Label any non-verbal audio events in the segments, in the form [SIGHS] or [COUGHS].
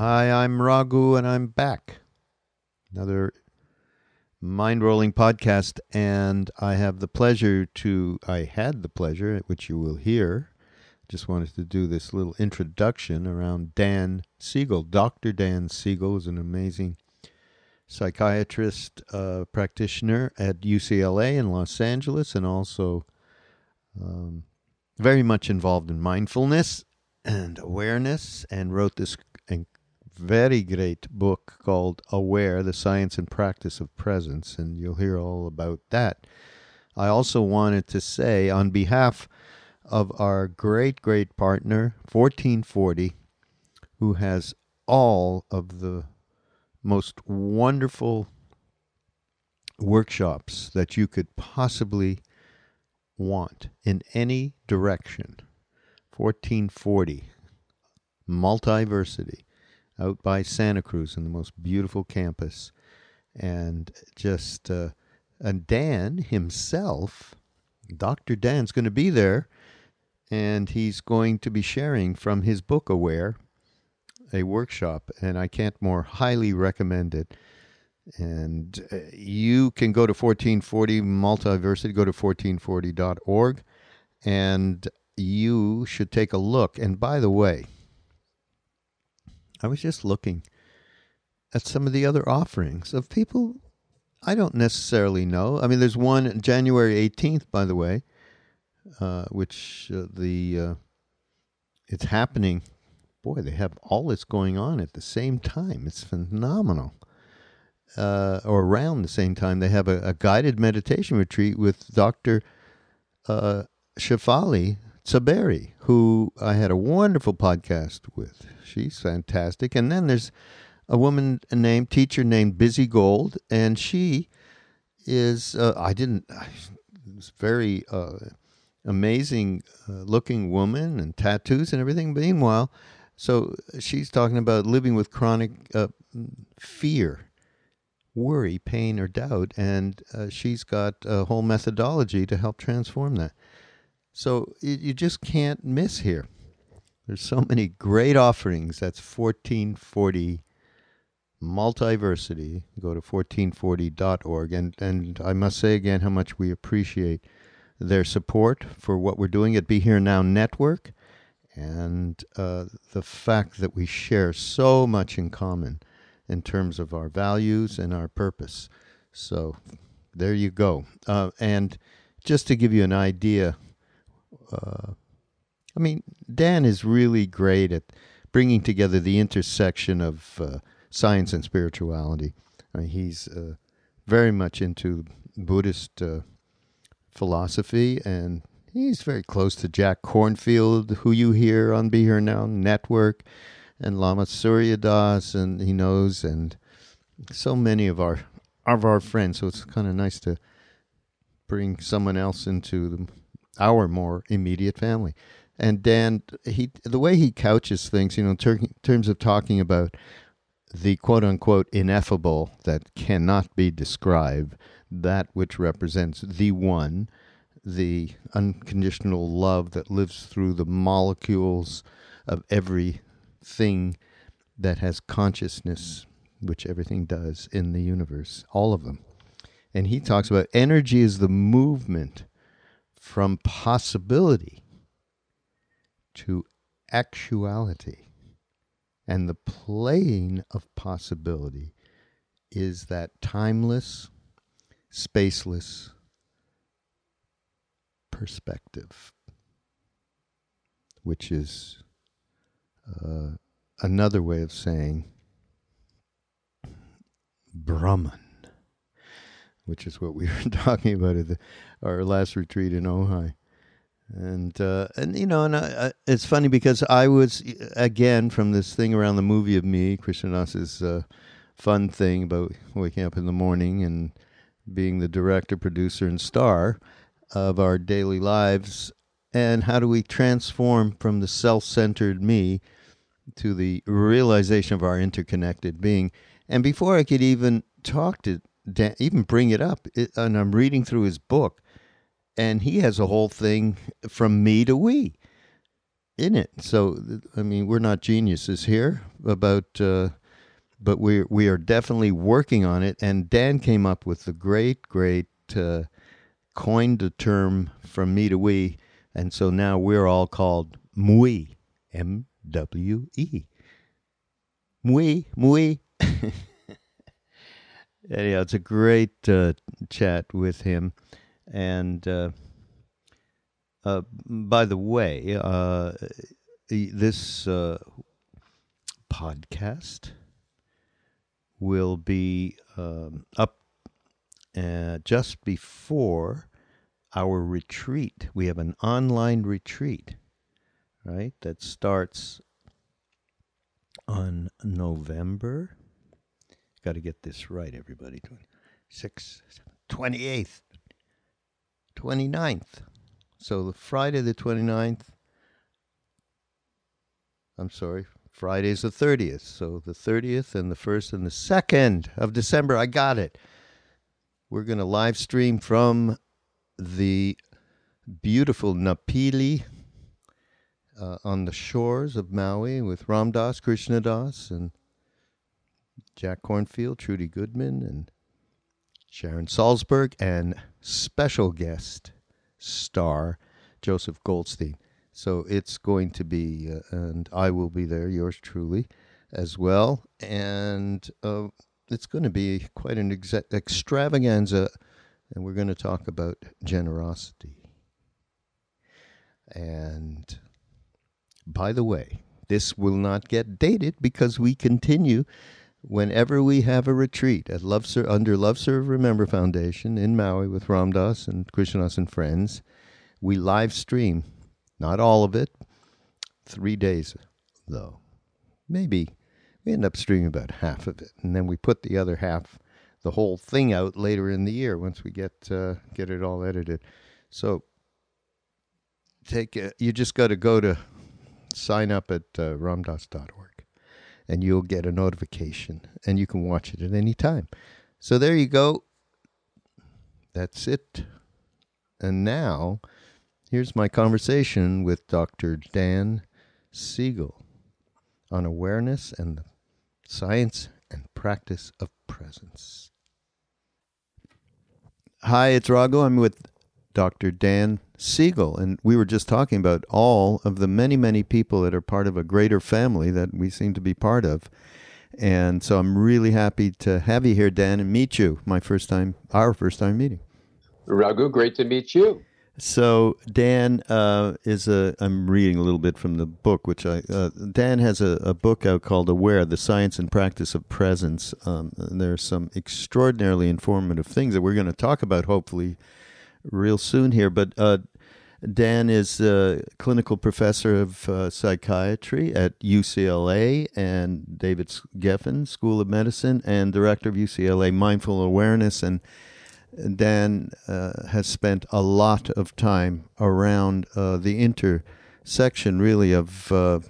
Hi, I'm Raghu, and I'm back. Another Mindrolling podcast, and I have the pleasure to, I had the pleasure, which you will hear. Just wanted to do this little introduction around Dan Siegel. Dr. Dan Siegel is an amazing psychiatrist uh, practitioner at UCLA in Los Angeles, and also um, very much involved in mindfulness and awareness, and wrote this very great book called Aware The Science and Practice of Presence, and you'll hear all about that. I also wanted to say, on behalf of our great, great partner, 1440, who has all of the most wonderful workshops that you could possibly want in any direction. 1440, multiversity out by Santa Cruz in the most beautiful campus. And just, uh, and Dan himself, Dr. Dan's going to be there, and he's going to be sharing from his book, Aware, a workshop. And I can't more highly recommend it. And uh, you can go to 1440 Multiversity, go to 1440.org, and you should take a look. And by the way, I was just looking at some of the other offerings of people I don't necessarily know. I mean, there's one January 18th, by the way, uh, which uh, the uh, it's happening. Boy, they have all this going on at the same time. It's phenomenal. Uh, or around the same time, they have a, a guided meditation retreat with Dr. Uh, Tsabary, who I had a wonderful podcast with. She's fantastic. And then there's a woman named teacher named Busy Gold, and she is uh, I didn't I, was very uh, amazing uh, looking woman and tattoos and everything. Meanwhile, so she's talking about living with chronic uh, fear, worry, pain, or doubt, and uh, she's got a whole methodology to help transform that. So you just can't miss here. There's so many great offerings. That's 1440 multiversity. Go to 1440.org. And, and I must say again how much we appreciate their support for what we're doing at Be Here Now Network and uh, the fact that we share so much in common in terms of our values and our purpose. So there you go. Uh, and just to give you an idea, uh, I mean, Dan is really great at bringing together the intersection of uh, science and spirituality. I mean, he's uh, very much into Buddhist uh, philosophy, and he's very close to Jack Kornfield, who you hear on Be Here Now Network, and Lama Surya Das, and he knows, and so many of our of our friends. So it's kind of nice to bring someone else into the our more immediate family. And Dan, he the way he couches things, you know, in ter- terms of talking about the quote unquote ineffable that cannot be described, that which represents the one, the unconditional love that lives through the molecules of everything that has consciousness, which everything does in the universe, all of them. And he talks about energy is the movement from possibility to actuality. And the plane of possibility is that timeless, spaceless perspective, which is uh, another way of saying Brahman which is what we [LAUGHS] were talking about at the, our last retreat in Ojai. And uh, and you know, and I, I, it's funny because I was again from this thing around the movie of me, Krishna Das's uh, fun thing about waking up in the morning and being the director, producer, and star of our daily lives, and how do we transform from the self-centered me to the realization of our interconnected being? And before I could even talk to Dan, even bring it up. It, and I'm reading through his book, and he has a whole thing from me to we in it. So, I mean, we're not geniuses here, about. Uh, but we we are definitely working on it. And Dan came up with the great, great uh, coined a term from me to we, and so now we're all called MWE, M W E. MWE, MWE. [LAUGHS] Anyhow, it's a great uh, chat with him, and uh, uh, by the way, uh, this uh, podcast will be um, up uh, just before our retreat. We have an online retreat, right? That starts on November. Got to get this right, everybody. 26th, 28th, 29th. So the Friday the 29th, I'm sorry, Friday's the 30th. So the 30th and the 1st and the 2nd of December, I got it. We're going to live stream from the beautiful Napili uh, on the shores of Maui with Ram Dass, Krishna Das, and Jack Kornfield, Trudy Goodman, and Sharon Salzberg, and special guest star Joseph Goldstein. So it's going to be, uh, and I will be there, yours truly, as well. And uh, it's going to be quite an ex- extravaganza, and we're going to talk about generosity. And by the way, this will not get dated because we continue whenever we have a retreat at Love Ser- under Love Serve Remember Foundation in Maui with Ram Dass and Krishnas and friends. We live stream, not all of it, three days though. Maybe we end up streaming about half of it, and then we put the other half, the whole thing out later in the year once we get uh, get it all edited. So take a, you just got to go to sign up at uh, ramdass.org and you'll get a notification and you can watch it at any time. So there you go. That's it. And now, here's my conversation with Dr. Dan Siegel on awareness and the science and practice of presence. Hi, it's Raghu. I'm with Dr. Dan Siegel. And we were just talking about all of the many, many people that are part of a greater family that we seem to be part of. And so I'm really happy to have you here, Dan, and meet you. My first time, our first time meeting. Raghu, great to meet you. So Dan uh, is a. I'm reading a little bit from the book, which I. Uh, Dan has a, a, book out called "Aware: The Science and Practice of Presence." Um, and there are some extraordinarily informative things that we're going to talk about, hopefully, real soon here. But uh, Dan is a clinical professor of uh, psychiatry at UCLA and David Geffen School of Medicine and director of UCLA Mindful Awareness. And Dan uh, has spent a lot of time around uh, the intersection, really, of uh,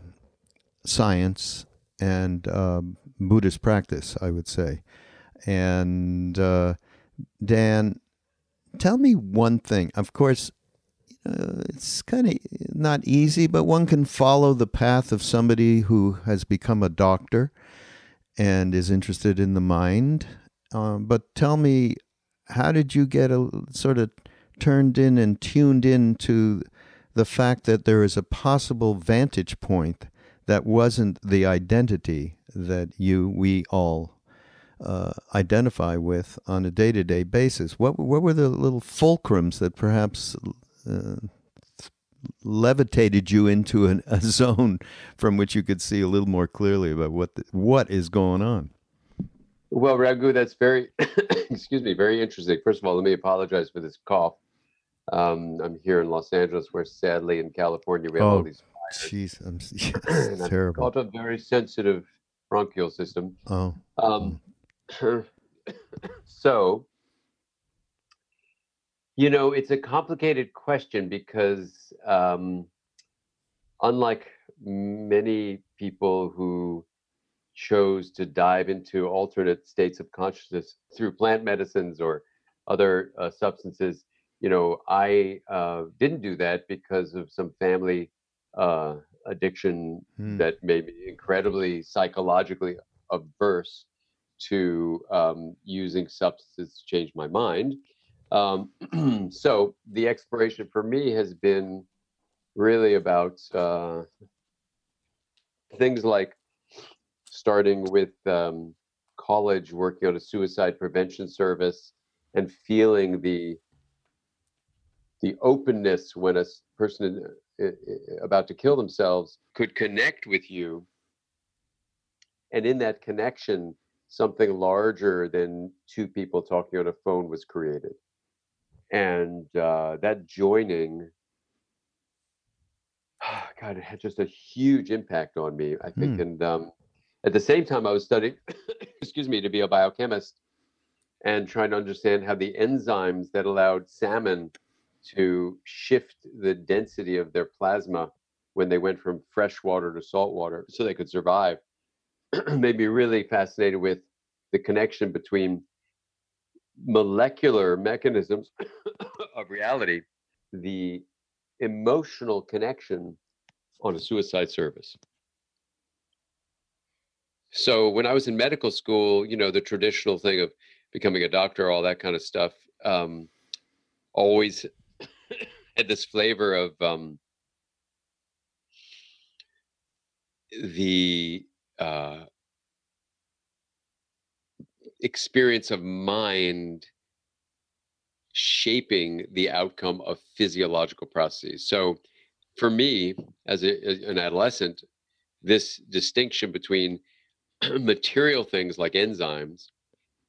science and um, Buddhist practice, I would say. And uh, Dan, tell me one thing. Of course, uh, it's kind of not easy, but one can follow the path of somebody who has become a doctor and is interested in the mind. Um, but tell me, how did you get a sort of turned in and tuned in to the fact that there is a possible vantage point that wasn't the identity that you, we all uh, identify with on a day to day basis? What, what were the little fulcrums that perhaps uh, levitated you into an, a [LAUGHS] zone from which you could see a little more clearly about what the, what is going on. Well, Raghu, that's very [COUGHS] excuse me, very interesting. First of all, let me apologize for this cough. Um, I'm here in Los Angeles, where sadly in California we have oh, all these fires. Jeez, I'm [LAUGHS] [COUGHS] yes, terrible. I've got a very sensitive bronchial system. Oh. Um, mm. [COUGHS] so you know, it's a complicated question because, um, unlike many people who chose to dive into alternate states of consciousness through plant medicines or other uh, substances, you know, I uh, didn't do that because of some family uh, addiction Hmm. that made me incredibly psychologically averse to um, using substances to change my mind. Um, [CLEARS THROAT] so the exploration for me has been really about uh, things like starting with um, college, working on a suicide prevention service, and feeling the the openness when a person uh, uh, about to kill themselves could connect with you, and in that connection, something larger than two people talking on a phone was created, and uh, that joining [SIGHS] God, it had just a huge impact on me, I think. Hmm. And um, at the same time, I was studying, [COUGHS] excuse me, to be a biochemist and trying to understand how the enzymes that allowed salmon to shift the density of their plasma when they went from fresh water to salt water so they could survive [CLEARS THROAT] made me really fascinated with the connection between molecular mechanisms [COUGHS] of reality, the emotional connection on a suicide service. So when I was in medical school, you know, the traditional thing of becoming a doctor, all that kind of stuff, um, always [COUGHS] had this flavor of um, the uh, experience of mind shaping the outcome of physiological processes. So for me, as a, as an adolescent, this distinction between [CLEARS THROAT] material things like enzymes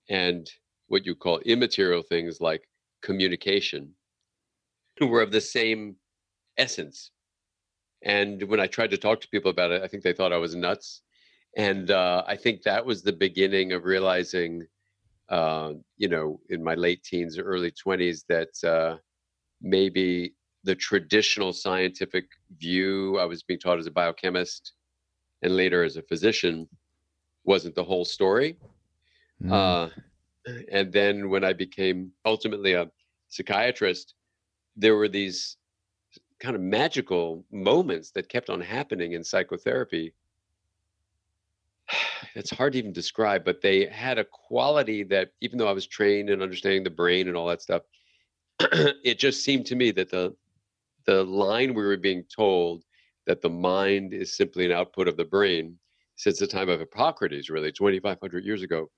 and what you call immaterial things like communication were of the same essence. And when I tried to talk to people about it, I think they thought I was nuts. And uh, I think that was the beginning of realizing, uh, you know, in my late teens or early 20s, that uh, maybe the traditional scientific view I was being taught as a biochemist and later as a physician wasn't the whole story. Hmm. Uh, and then when I became ultimately a psychiatrist, there were these kind of magical moments that kept on happening in psychotherapy. [SIGHS] It's hard to even describe, but they had a quality that even though I was trained in understanding the brain and all that stuff, [CLEARS THROAT] it just seemed to me that the the line we were being told that the mind is simply an output of the brain since the time of Hippocrates, really 2,500 years ago,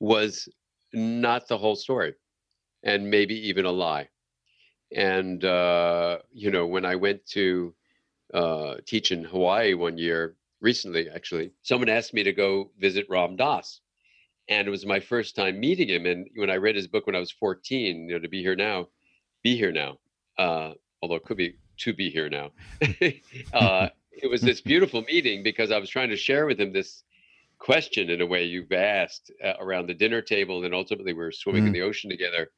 was not the whole story, and maybe even a lie. And uh, you know, when I went to uh, teach in Hawaii one year recently, actually, someone asked me to go visit Ram Dass, and it was my first time meeting him. And when I read his book when I was 14, you know, to be here now, be here now. Uh, although it could be to be here now. [LAUGHS] uh, it was this beautiful meeting because I was trying to share with him this question in a way you've asked uh, around the dinner table, and ultimately we were swimming in Mm. the ocean together.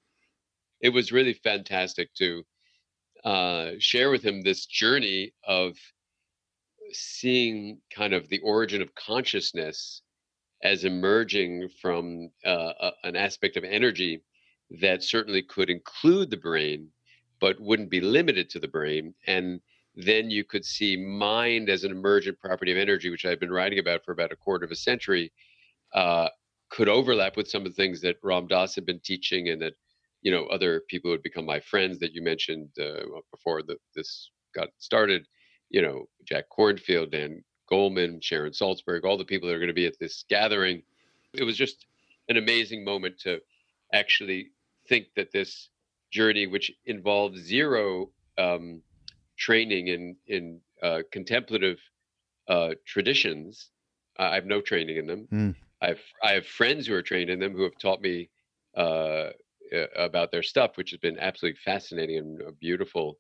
It was really fantastic to uh, share with him this journey of seeing kind of the origin of consciousness as emerging from uh, a, an aspect of energy that certainly could include the brain, but wouldn't be limited to the brain. And then you could see mind as an emergent property of energy, which I've been writing about for about a quarter of a century, uh, could overlap with some of the things that Ram Dass had been teaching and that, you know, other people who had become my friends that you mentioned uh, before the, this got started, you know, Jack Kornfield, Dan Goleman, Sharon Salzberg, all the people that are going to be at this gathering. It was just an amazing moment to actually think that this journey, which involved zero um, training in in uh, contemplative uh, traditions, I have no training in them. Mm. I have I have friends who are trained in them who have taught me uh, uh, about their stuff, which has been absolutely fascinating and a beautiful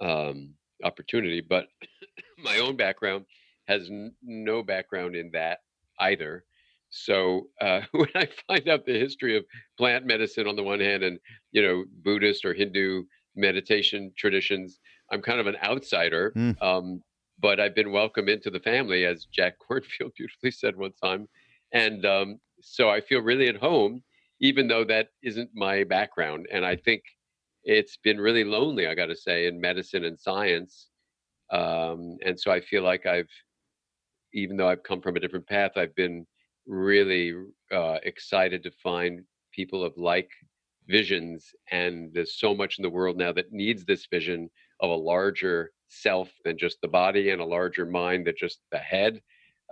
um, opportunity. But [COUGHS] my own background has n- no background in that either. So uh, [LAUGHS] when I find out the history of plant medicine on the one hand, and you know Buddhist or Hindu meditation traditions, I'm kind of an outsider. Mm. Um, but I've been welcomed into the family, as Jack [LAUGHS] Kornfield beautifully said one time, and um, so I feel really at home, even though that isn't my background. And I think it's been really lonely, I got to say, in medicine and science Um, and so I feel like I've, even though I've come from a different path, I've been really uh, excited to find people of like visions. And there's so much in the world now that needs this vision of a larger self than just the body and a larger mind than just the head.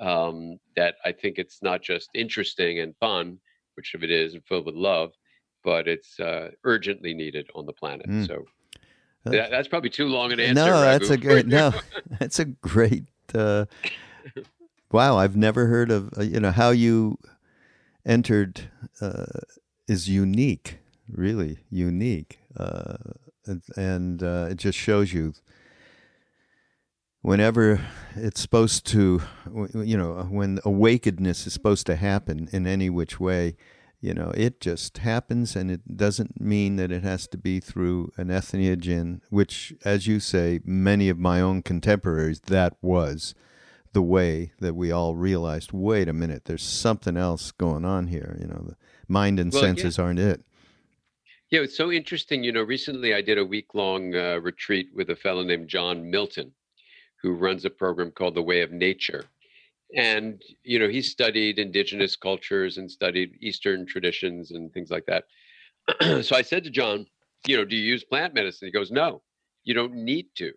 Um, that I think it's not just interesting and fun, which of it is, and filled with love, but it's uh, urgently needed on the planet. Mm. So that, that's probably too long an answer. No, that's a great. [LAUGHS] no, [LAUGHS] that's a great. Uh, wow, I've never heard of uh, you know how you entered uh, is unique, really unique, uh, and, and uh, it just shows you whenever it's supposed to, you know, when awakenedness is supposed to happen in any which way, you know, it just happens and it doesn't mean that it has to be through an entheogen, which, as you say, many of my own contemporaries, that was the way that we all realized wait a minute, there's something else going on here. You know, the mind and well, senses yeah. aren't it. Yeah, it's so interesting. You know, recently I did a week long uh, retreat with a fellow named John Milton who runs a program called The Way of Nature. And, you know, he studied indigenous cultures and studied Eastern traditions and things like that. [CLEARS THROAT] so I said to John, you know, do you use plant medicine? He goes, no, you don't need to.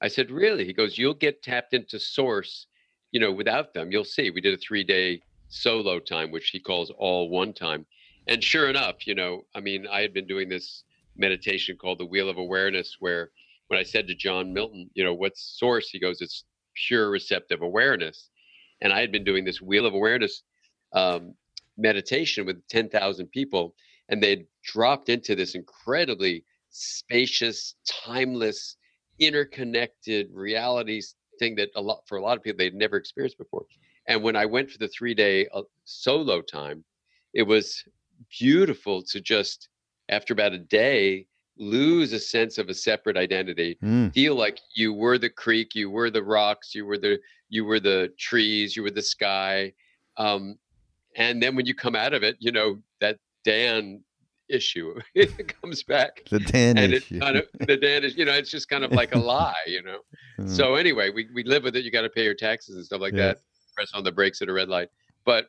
I said, really? He goes, you'll get tapped into source, you know, without them. You'll see. We did a three day solo time, which he calls all one time. And sure enough, you know, I mean, I had been doing this meditation called the Wheel of Awareness, where when I said to John Milton, you know, what's source? He goes, it's pure receptive awareness. And I had been doing this wheel of awareness um, meditation with 10,000 people, and they'd dropped into this incredibly spacious, timeless, interconnected realities thing that a lot for a lot of people they'd never experienced before. And when I went for the three day uh, solo time, it was beautiful to just after about a day lose a sense of a separate identity mm. feel like you were the creek you were the rocks you were the you were the trees you were the sky um, and then when you come out of it you know that dan issue [LAUGHS] it comes back the dan and issue. kind of the dan is you know it's just kind of like a [LAUGHS] lie you know mm. so anyway we, we live with it you got to pay your taxes and stuff like yeah. that press on the brakes at a red light but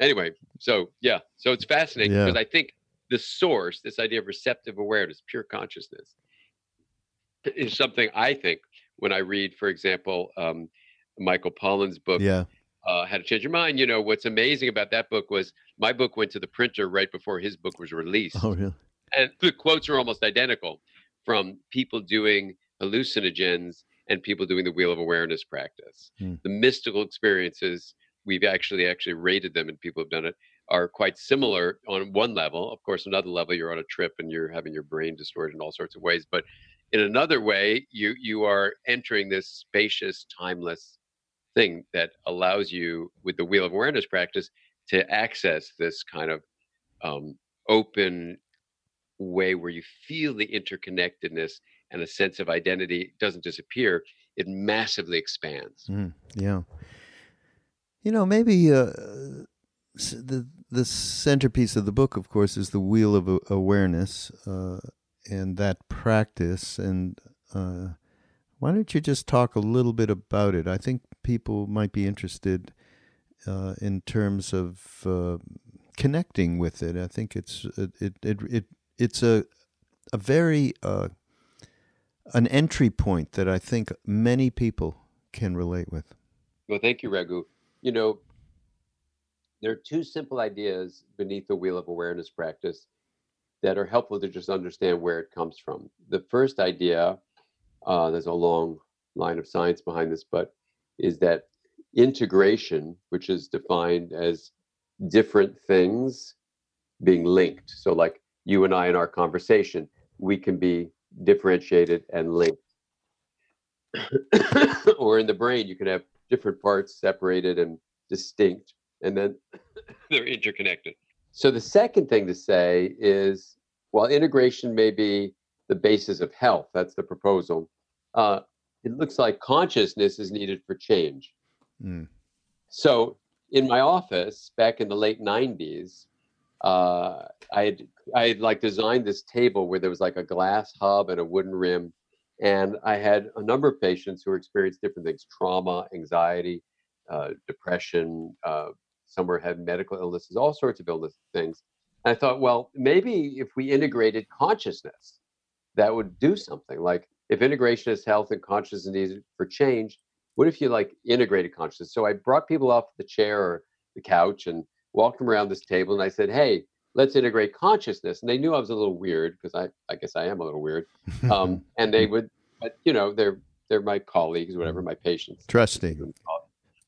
anyway so yeah so it's fascinating yeah. because i think the source, this idea of receptive awareness, pure consciousness, is something I think when I read, for example, um, Michael Pollan's book, yeah. uh, How to Change Your Mind. You know, what's amazing about that book was my book went to the printer right before his book was released. Oh, really? And the quotes are almost identical from people doing hallucinogens and people doing the wheel of awareness practice. Hmm. The mystical experiences, we've actually actually rated them and people have done it are quite similar on one level. Of course, another level, you're on a trip and you're having your brain distorted in all sorts of ways. But in another way, you you are entering this spacious, timeless thing that allows you, with the wheel of awareness practice, to access this kind of um, open way where you feel the interconnectedness and a sense of identity doesn't disappear; it massively expands. Mm, yeah. You know, maybe. Uh the the centerpiece of the book, of course, is the wheel of awareness uh, and that practice. And uh, why don't you just talk a little bit about it? I think people might be interested uh, in terms of uh, connecting with it. I think it's it it, it, it it's a a very uh, an entry point that I think many people can relate with. Well, thank you, Raghu. You know, there are two simple ideas beneath the wheel of awareness practice that are helpful to just understand where it comes from. The first idea, uh, there's a long line of science behind this, but is that integration, which is defined as different things being linked. So, like you and I in our conversation, we can be differentiated and linked. [COUGHS] or in the brain, you can have different parts separated and distinct and then [COUGHS] they're interconnected. So the second thing to say is while integration may be the basis of health, that's the proposal, uh, it looks like consciousness is needed for change. Mm. So in my office back in the late 90s, uh, I had I had like designed this table where there was like a glass hub and a wooden rim, And I had a number of patients who experienced different things trauma, anxiety, uh, depression. Uh, some were had medical illnesses, all sorts of illness things. And I thought, well, maybe if we integrated consciousness, that would do something. Like if integration is health and consciousness needed for change, what if you like integrated consciousness? So I brought people off the chair or the couch and walked them around this table, and I said, hey, let's integrate consciousness. And they knew I was a little weird because I, I guess I am a little weird. Um, [LAUGHS] and they would, but you know, they're they're my colleagues, whatever, my patients. Trusting.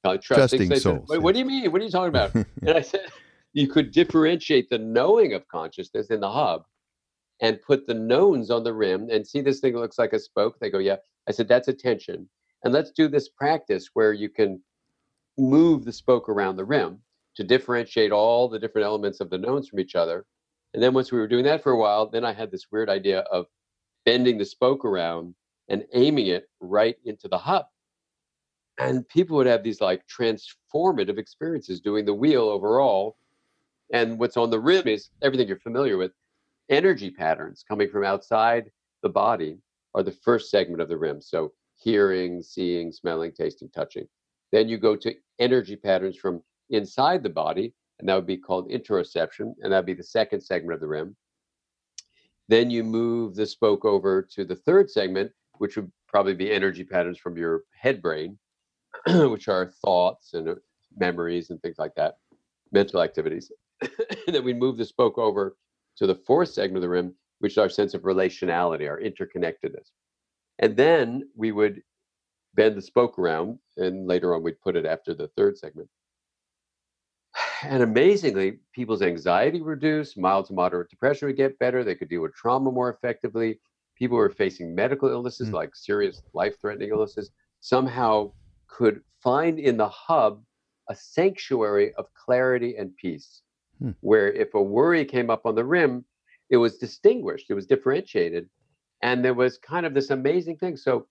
Uh, trusting. trusting souls. Said, what do you mean? What are you talking about? [LAUGHS] and I said, you could differentiate the knowing of consciousness in the hub and put the knowns on the rim and see this thing looks like a spoke. They go, yeah. I said, that's attention. And let's do this practice where you can move the spoke around the rim to differentiate all the different elements of the knowns from each other. And then once we were doing that for a while, then I had this weird idea of bending the spoke around and aiming it right into the hub. And people would have these like transformative experiences doing the wheel overall. And what's on the rim is everything you're familiar with. Energy patterns coming from outside the body are the first segment of the rim. So hearing, seeing, smelling, tasting, touching. Then you go to energy patterns from inside the body, and that would be called interoception, and that would be the second segment of the rim. Then you move the spoke over to the third segment, which would probably be energy patterns from your head brain, [CLEARS THROAT] which are thoughts and uh, memories and things like that, mental activities. [COUGHS] and then we move the spoke over to the fourth segment of the rim, which is our sense of relationality, our interconnectedness. And then we would bend the spoke around, and later on we'd put it after the third segment and amazingly, people's anxiety reduced, mild to moderate depression would get better. They could deal with trauma more effectively. People who were facing medical illnesses, mm. like serious life threatening illnesses, somehow could find in the hub a sanctuary of clarity and peace, mm. where if a worry came up on the rim, it was distinguished, it was differentiated. And there was kind of this amazing thing. So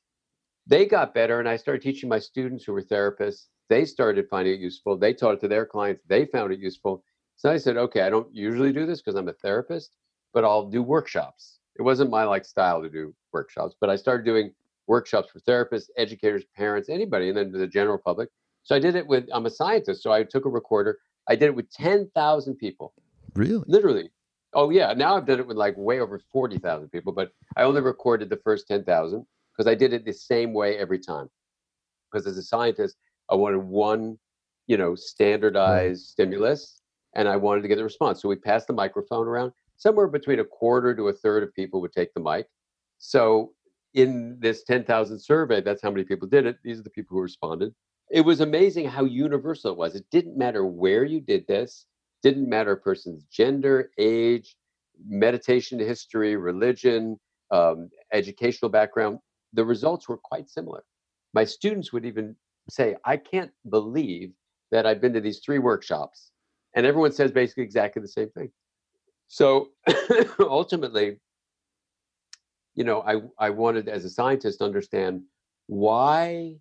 they got better, and I started teaching my students who were therapists they started finding it useful. They taught it to their clients. They found it useful. So I said, okay, I don't usually do this because I'm a therapist, but I'll do workshops. It wasn't my like style to do workshops, but I started doing workshops for therapists, educators, parents, anybody, and then the general public. So I did it with, I'm a scientist. So I took a recorder. I did it with 10,000 people. Really? Literally. Oh, yeah. Now I've done it with like way over 40,000 people, but I only recorded the first 10,000 because I did it the same way every time. Because as a scientist, I wanted one, you know, standardized stimulus, and I wanted to get the response. So we passed the microphone around. Somewhere between a quarter to a third of people would take the mic. So in this 10,000 survey, that's how many people did it. These are the people who responded. It was amazing how universal it was. It didn't matter where you did this, didn't matter a person's gender, age, meditation history, religion, um, educational background. The results were quite similar. My students would even say, I can't believe that I've been to these three workshops. And everyone says basically exactly the same thing. So [LAUGHS] ultimately, you know, I, I wanted as a scientist to understand why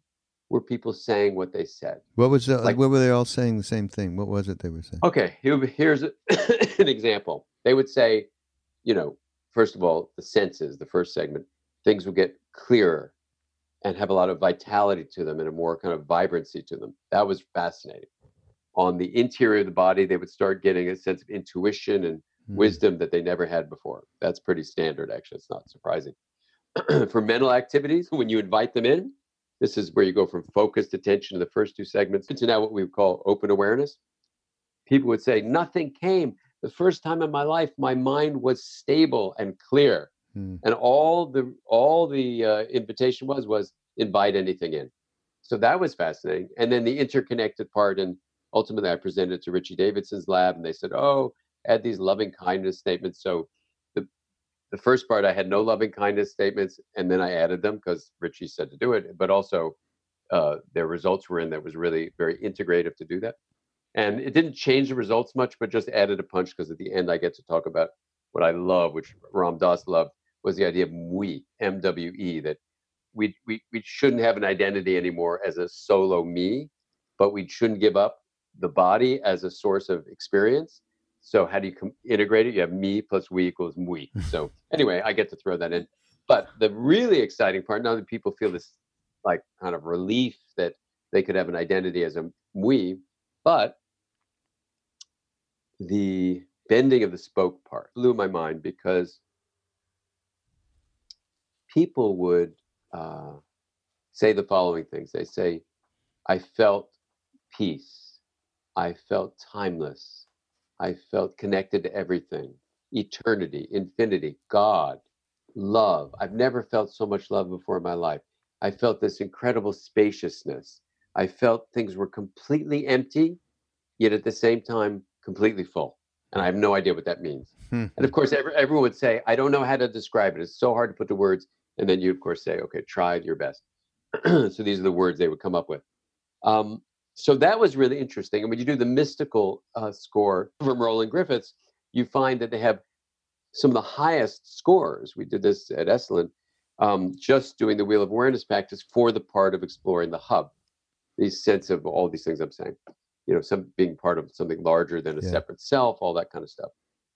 were people saying what they said. What was the, like? What were they all saying the same thing? What was it they were saying? Okay, here, here's a, [COUGHS] an example. They would say, you know, first of all, the senses, the first segment, things would get clearer, and have a lot of vitality to them and a more kind of vibrancy to them. That was fascinating. On the interior of the body, they would start getting a sense of intuition and mm. wisdom that they never had before. That's pretty standard, actually. It's not surprising. [CLEARS THROAT] For mental activities, when you invite them in, this is where you go from focused attention to the first two segments to now what we would call open awareness. People would say, Nothing came. The first time in my life, my mind was stable and clear. Mm. And all the all the uh, invitation was was invite anything in. So that was fascinating. And then the interconnected part, and ultimately I presented to Richie Davidson's lab, and they said, "Oh, add these loving kindness statements." So the first part I had no loving kindness statements, and then I added them because Richie said to do it. But also, uh, their results were in that was really very integrative to do that. And it didn't change the results much, but just added a punch because at the end I get to talk about what I love, which Ram Dass loved, was the idea of MWE, M-W-E, that we, we, we shouldn't have an identity anymore as a solo me, but we shouldn't give up the body as a source of experience. So how do you com- integrate it? You have me plus we equals we. [LAUGHS] So anyway, I get to throw that in. but the really exciting part, now that people feel this like kind of relief that they could have an identity as a we, but the bending of the spoke part blew my mind because people would uh, say the following things. They say, I felt peace. I felt timeless. I felt connected to everything eternity, infinity, God, love. I've never felt so much love before in my life. I felt this incredible spaciousness. I felt things were completely empty, yet at the same time, completely full. And I have no idea what that means. Hmm. And of course, every, everyone would say, I don't know how to describe it. It's so hard to put the words. And then you, of course, say, okay, try your best. [CLEARS THROAT] so these are the words they would come up with. Um, so that was really interesting. And when you do the mystical uh, score from Roland Griffiths, you find that they have some of the highest scores. We did this at Esalen, um, just doing the Wheel of Awareness practice for the part of exploring the hub, the sense of all these things I'm saying, you know, some being part of something larger than a yeah. separate self, all that kind of stuff.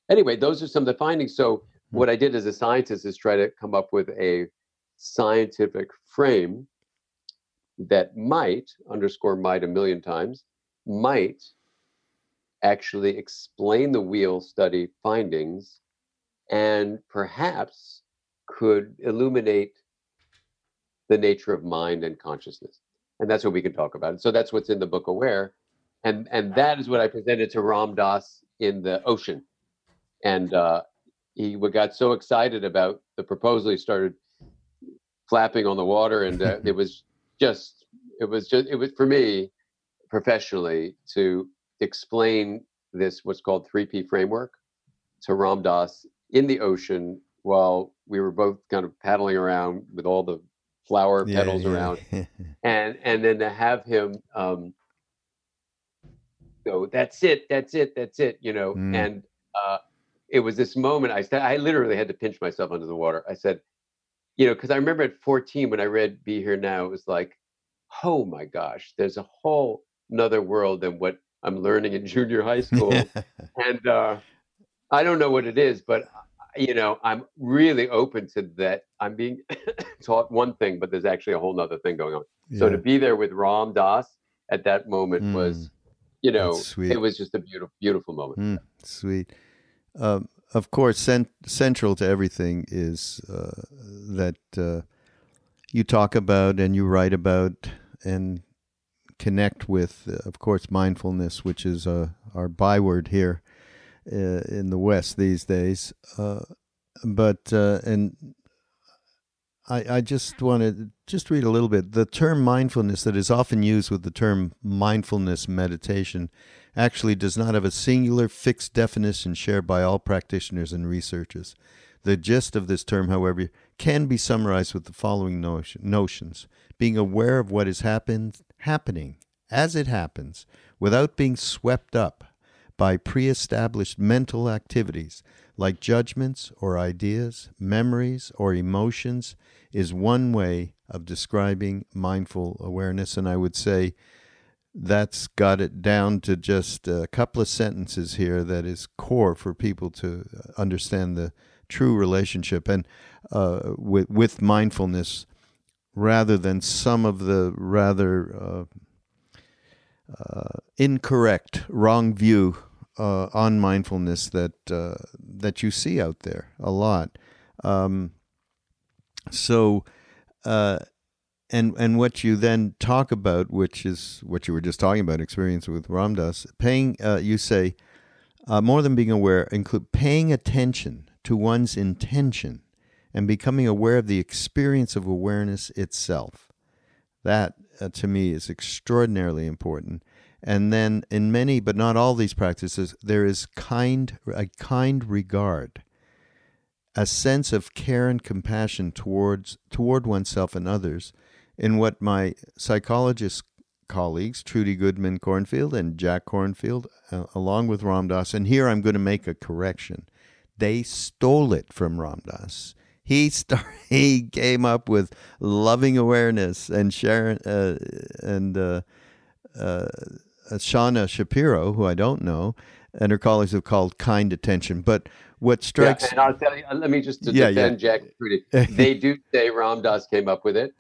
Anyway, those are some of the findings. So hmm. what I did as a scientist is try to come up with a scientific frame that might underscore might a million times might actually explain the wheel study findings and perhaps could illuminate the nature of mind and consciousness. And that's what we can talk about. And so that's what's in the book aware. And and that is what i presented to ram dass in the ocean. And uh, he got so excited about the proposal he started flapping on the water and uh, [LAUGHS] it was just it was just it was for me professionally to explain this what's called 3p framework to ram dass in the ocean while we were both kind of paddling around with all the flower yeah, petals yeah. around [LAUGHS] and and then to have him um go that's it that's it that's it you know mm. and uh it was this moment i said i literally had to pinch myself under the water i said you know because i remember at 14 when i read be here now it was like oh my gosh there's a whole another world than what I'm learning in [LAUGHS] junior high school. [LAUGHS] and uh, I don't know what it is, but uh, you know, I'm really open to that. I'm being [COUGHS] taught one thing, but there's actually a whole nother thing going on. Yeah. So to be there with Ram Dass at that moment mm, was, you know, it was just a beautiful, beautiful moment. Mm, sweet. Um, of course, cent- central to everything is uh, that uh, you talk about and you write about and connect with, of course, mindfulness, which is uh, our byword here uh, in the West these days. Uh, but uh, and I, I just want to just read a little bit. The term mindfulness that is often used with the term mindfulness meditation actually does not have a singular fixed definition shared by all practitioners and researchers. The gist of this term, however, can be summarized with the following notion, notions being aware of what is happened, happening as it happens without being swept up by pre established mental activities like judgments or ideas, memories or emotions is one way of describing mindful awareness. And I would say that's got it down to just a couple of sentences here that is core for people to understand the true relationship and uh, with, with mindfulness rather than some of the rather uh, uh, incorrect, wrong view uh, on mindfulness that uh, that you see out there a lot. Um, so, uh, and and what you then talk about, which is what you were just talking about, experience with Ram Dass, paying. Uh, you say more than being aware, include paying attention to one's intention and becoming aware of the experience of awareness itself. That, uh, to me, is extraordinarily important. And then, in many, but not all these practices, there is kind, a kind regard, a sense of care and compassion towards toward oneself and others, in what my psychologist colleagues, Trudy Goodman Kornfield and Jack Kornfield, uh, along with Ram Dass, and here I'm going to make a correction. They stole it from Ram Dass. He start, [LAUGHS] he came up with loving awareness and Sharon uh, and uh, uh, Shauna Shapiro, who I don't know, and her colleagues have called kind attention. But what strikes yeah, and I'll tell you, uh, let me just to yeah, defend yeah. Jack. [LAUGHS] They do say Ram Dass came up with it.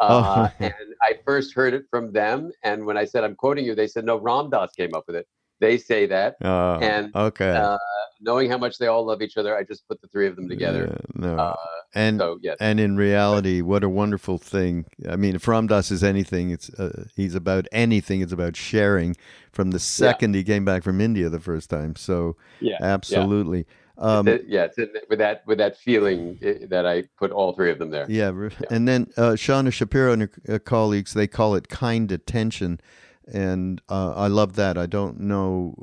Uh, oh. [LAUGHS] and I first heard it from them. And when I said I'm quoting you, they said no, Ram Dass came up with it. They say that. Uh, and okay. Uh, knowing how much they all love each other, I just put the three of them together. no. Uh, and so, yes. and in reality, what a wonderful thing. I mean, if Ram Dass is anything, it's uh, he's about anything. It's about sharing. From the second yeah. he came back from India the first time, so yeah, absolutely. Yeah. Um, it, yeah, with that with that feeling eh, that I put all three of them there. Yeah, yeah. and then uh, Shauna Shapiro and her uh, colleagues they call it kind attention and uh, I love that. I don't know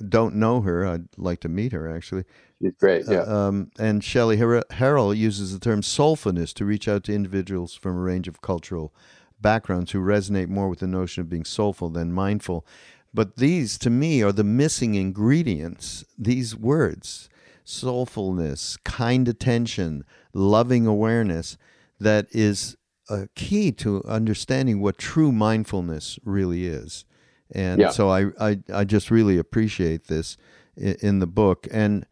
uh, don't know her. I'd like to meet her actually. She's great. Yeah. Uh, um, and Shelley Her- Harrell uses the term soulfulness to reach out to individuals from a range of cultural backgrounds who resonate more with the notion of being soulful than mindful. But these, to me, are the missing ingredients. These words: soulfulness, kind attention, loving awareness. That is a key to understanding what true mindfulness really is. And yeah. so I, I, I just really appreciate this in, in the book. And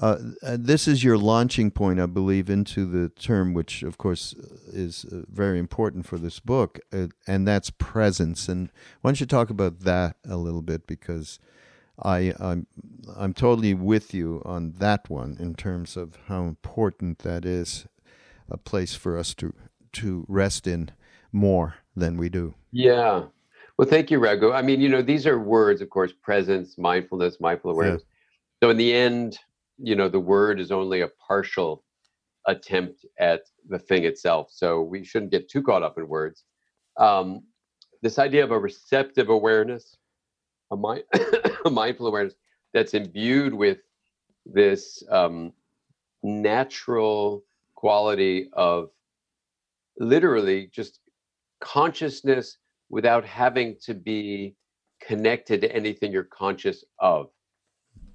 uh, this is your launching point, I believe, into the term, which of course is uh, very important for this book, uh, and that's presence. And why don't you talk about that a little bit? Because I, I'm, I'm totally with you on that one in terms of how important that is, a place for us to to rest in more than we do. Yeah. Well, thank you, Raghu. I mean, you know, these are words, of course, presence, mindfulness, mindful awareness. Yeah. So in the end, you know, the word is only a partial attempt at the thing itself. So we shouldn't get too caught up in words. Um, this idea of a receptive awareness, a, mi- [COUGHS] a mindful awareness that's imbued with this um, natural quality of literally just consciousness without having to be connected to anything you're conscious of.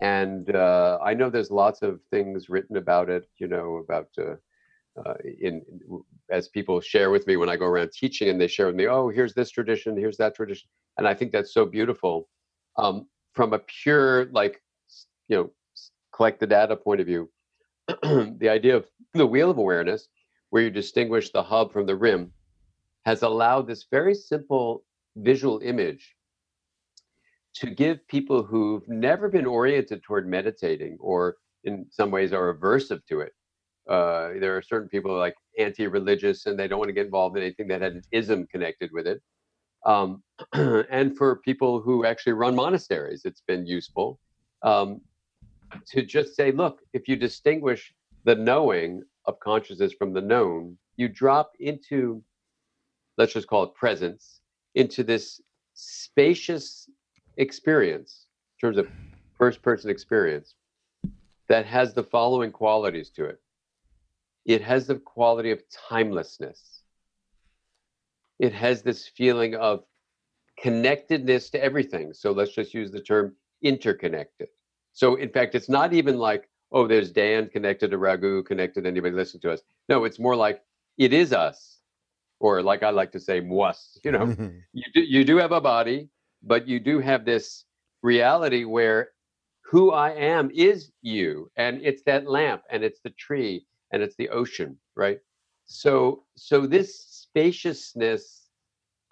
And uh, I know there's lots of things written about it, you know, about uh, uh, in, as people share with me when I go around teaching, and they share with me, oh, here's this tradition, here's that tradition, and I think that's so beautiful. Um, from a pure, like, you know, collect the data point of view, [CLEARS THROAT] the idea of the wheel of awareness where you distinguish the hub from the rim, has allowed this very simple visual image to give people who've never been oriented toward meditating or in some ways are aversive to it. Uh, there are certain people like anti-religious and they don't want to get involved in anything that had an ism connected with it. Um, [CLEARS THROAT] and for people who actually run monasteries, it's been useful um, to just say, look, if you distinguish the knowing of consciousness from the known, you drop into, let's just call it presence, into this spacious experience in terms of first person experience that has the following qualities to it it has the quality of timelessness, it has this feeling of connectedness to everything. So let's just use the term interconnected. So, in fact, it's not even like, oh, there's Dan connected to Raghu, connected to anybody listening to us. No, it's more like it is us, or like I like to say, was. [LAUGHS] You know, mm-hmm. you do, you do have a body, but you do have this reality where who I am is you, and it's that lamp, and it's the tree, and it's the ocean, right? So, so this spaciousness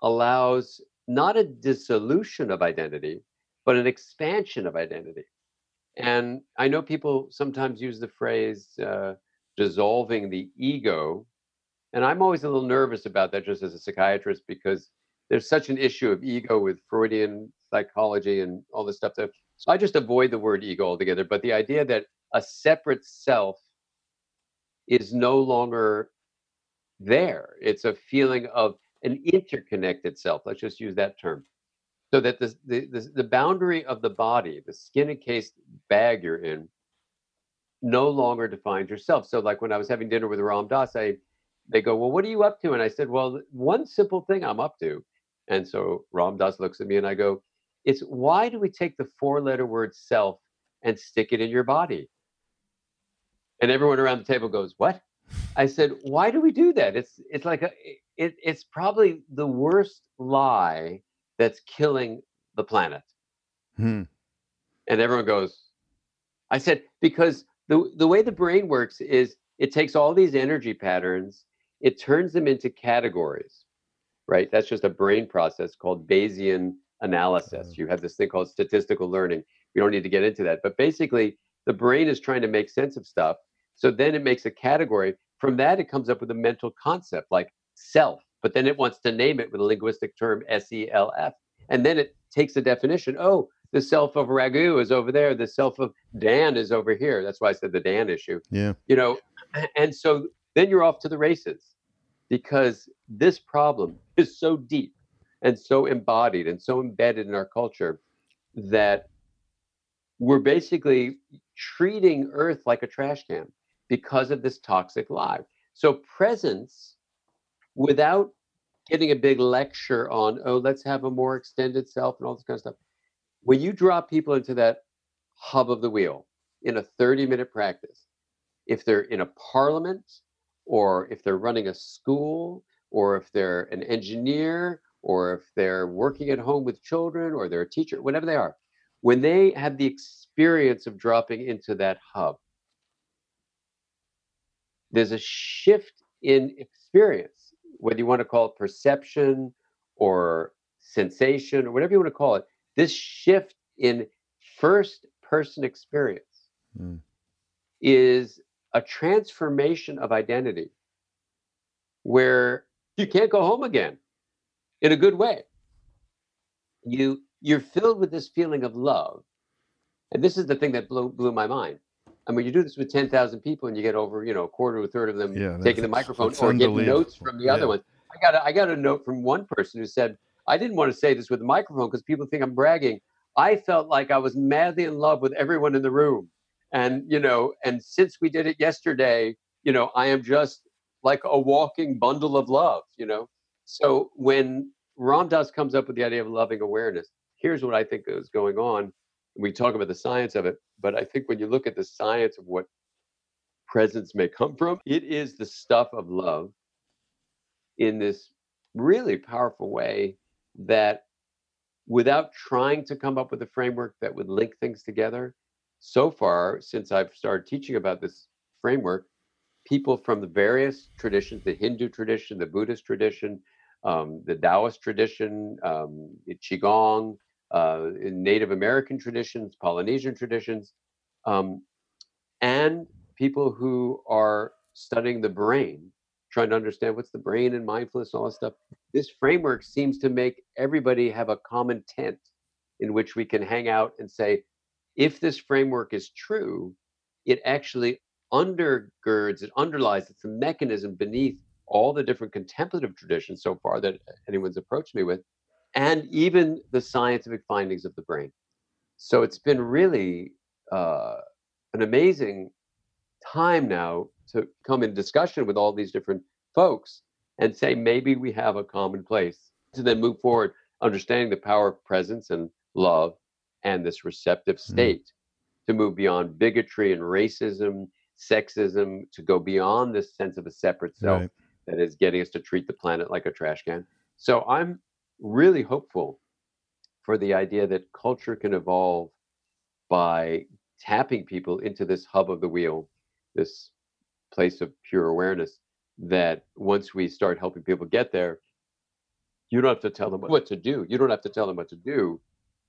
allows not a dissolution of identity, but an expansion of identity. And I know people sometimes use the phrase uh, dissolving the ego. And I'm always a little nervous about that just as a psychiatrist because there's such an issue of ego with Freudian psychology and all this stuff. So I just avoid the word ego altogether. But the idea that a separate self is no longer there, it's a feeling of an interconnected self. Let's just use that term so that the, the, the boundary of the body, the skin encased bag you're in, no longer defines yourself. So, like when I was having dinner with Ram Dass, I, they go, Well, what are you up to? And I said, Well, one simple thing I'm up to. And so Ram Dass looks at me and I go, It's why do we take the four letter word self and stick it in your body? And everyone around the table goes, What? I said, Why do we do that? It's it's like a it, it's probably the worst lie that's killing the planet. Hmm. And everyone goes, I said, because the, the way the brain works is it takes all these energy patterns, it turns them into categories, right? That's just a brain process called Bayesian analysis. You have this thing called statistical learning. We don't need to get into that. But basically, the brain is trying to make sense of stuff. So then it makes a category. From that, it comes up with a mental concept like self, but then it wants to name it with a linguistic term, S E L F. And then it takes a definition. Oh, the self of Raghu is over there. The self of Dan is over here. That's why I said the Dan issue. Yeah. You know, and so then you're off to the races because this problem is so deep and so embodied and so embedded in our culture that we're basically treating Earth like a trash can because of this toxic lie. So presence without getting a big lecture on, oh, let's have a more extended self and all this kind of stuff. When you drop people into that hub of the wheel in a 30 minute practice, if they're in a parliament or if they're running a school or if they're an engineer or if they're working at home with children or they're a teacher, whatever they are, when they have the experience of dropping into that hub, there's a shift in experience, whether you want to call it perception or sensation or whatever you want to call it. This shift in first person experience mm. is a transformation of identity where you can't go home again in a good way. You you're filled with this feeling of love. And this is the thing that blew, blew my mind. I mean, you do this with 10,000 people and you get over, you know, a quarter or a third of them yeah, taking the microphone or getting notes from the yeah. other ones. I got, a, I got a note from one person who said, I didn't want to say this with the microphone because people think I'm bragging. I felt like I was madly in love with everyone in the room. And, you know, and since we did it yesterday, you know, I am just like a walking bundle of love, you know. So when Ram Dass comes up with the idea of loving awareness, here's what I think is going on. We talk about the science of it, but I think when you look at the science of what presence may come from, it is the stuff of love in this really powerful way that without trying to come up with a framework that would link things together, so far, since I've started teaching about this framework, people from the various traditions the Hindu tradition, the Buddhist tradition, um, the Taoist tradition, um, Qigong, uh, in Native American traditions, Polynesian traditions, um, and people who are studying the brain, trying to understand what's the brain and mindfulness and all that stuff. This framework seems to make everybody have a common tent in which we can hang out and say, if this framework is true, it actually undergirds, it underlies, it's a mechanism beneath all the different contemplative traditions so far that anyone's approached me with and even the scientific findings of the brain. So it's been really uh, an amazing time now to come in discussion with all these different folks and say maybe we have a common place to then move forward, understanding the power of presence and love and this receptive mm-hmm. state mm. to move beyond bigotry and racism, sexism, to go beyond this sense of a separate self right. that is getting us to treat the planet like a trash can. So I'm really hopeful for the idea that culture can evolve by tapping people into this hub of the wheel, this place of pure awareness. That once we start helping people get there, you don't have to tell them what to do. You don't have to tell them what to do.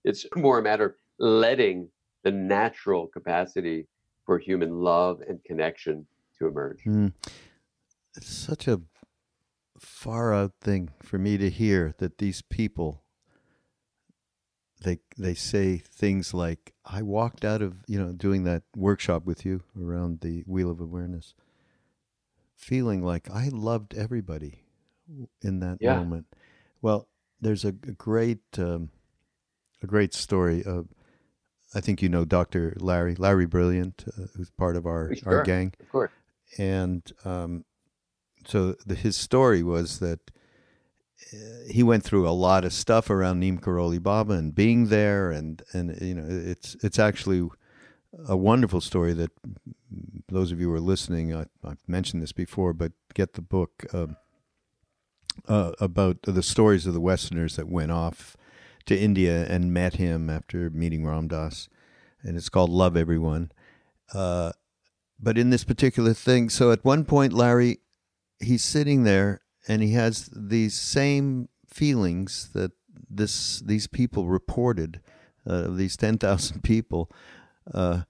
It's [LAUGHS] more a matter of letting the natural capacity for human love and connection to emerge. Mm. It's such a far out thing for me to hear that these people they they say things like I walked out of you know doing that workshop with you around the wheel of awareness feeling like I loved everybody in that yeah. moment. Well, there's a, a great um, a great story of I think you know Dr. Larry Larry Brilliant, uh, who's part of our sure. our gang, of course, and um, so the, his story was that uh, he went through a lot of stuff around Neem Karoli Baba and being there, and and you know it's it's actually a wonderful story that those of you who are listening, I, have mentioned this before, but get the book uh, uh, about the stories of the Westerners that went off to India and met him after meeting Ram Dass. and it's called Love Everyone. Uh, but in this particular thing, so at one point, Larry, he's sitting there and he has these same feelings that this these people reported, uh, these ten thousand people, uh,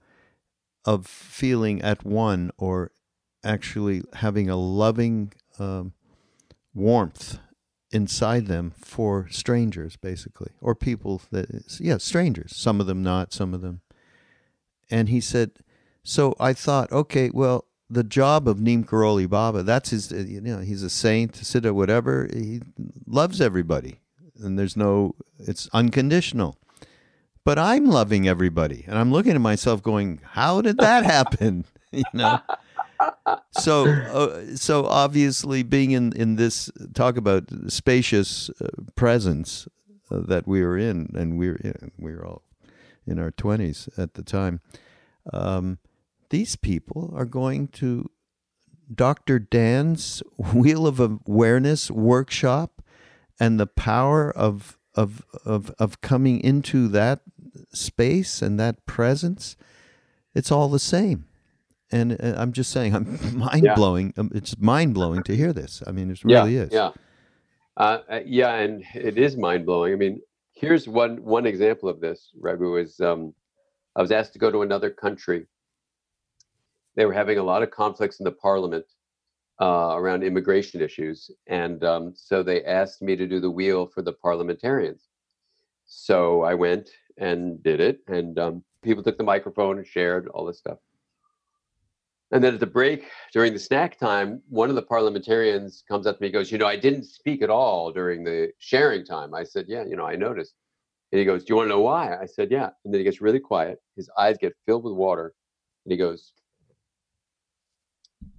of feeling at one or actually having a loving um, warmth inside them for strangers, basically, or people that, yeah, strangers. Some of them not, some of them. And he said, so I thought, okay, well, the job of Neem Karoli Baba, that's his, you know, he's a saint, siddha, whatever. He loves everybody. And there's no, it's unconditional. But I'm loving everybody. And I'm looking at myself going, how did that [LAUGHS] happen? [LAUGHS] you know? so uh, so obviously being in in this talk about spacious uh, presence uh, that we were in and we were in, we were all in our 20s at the time um, these people are going to Dr. Dan's Wheel of Awareness workshop and the power of of of of coming into that space and that presence it's all the same and uh, I'm just saying, I'm [LAUGHS] mind blowing. Yeah. Um, it's mind blowing to hear this. I mean, it really yeah, is. Yeah, uh, uh, yeah, and it is mind blowing. I mean, here's one one example of this. Raghu is um, I was asked to go to another country. They were having a lot of conflicts in the parliament uh, around immigration issues, and um, so they asked me to do the wheel for the parliamentarians. So I went and did it, and um, people took the microphone and shared all this stuff. And then at the break during the snack time, one of the parliamentarians comes up to me and goes, You know, I didn't speak at all during the sharing time. I said, Yeah, you know, I noticed. And he goes, Do you want to know why? I said, Yeah. And then he gets really quiet. His eyes get filled with water. And he goes,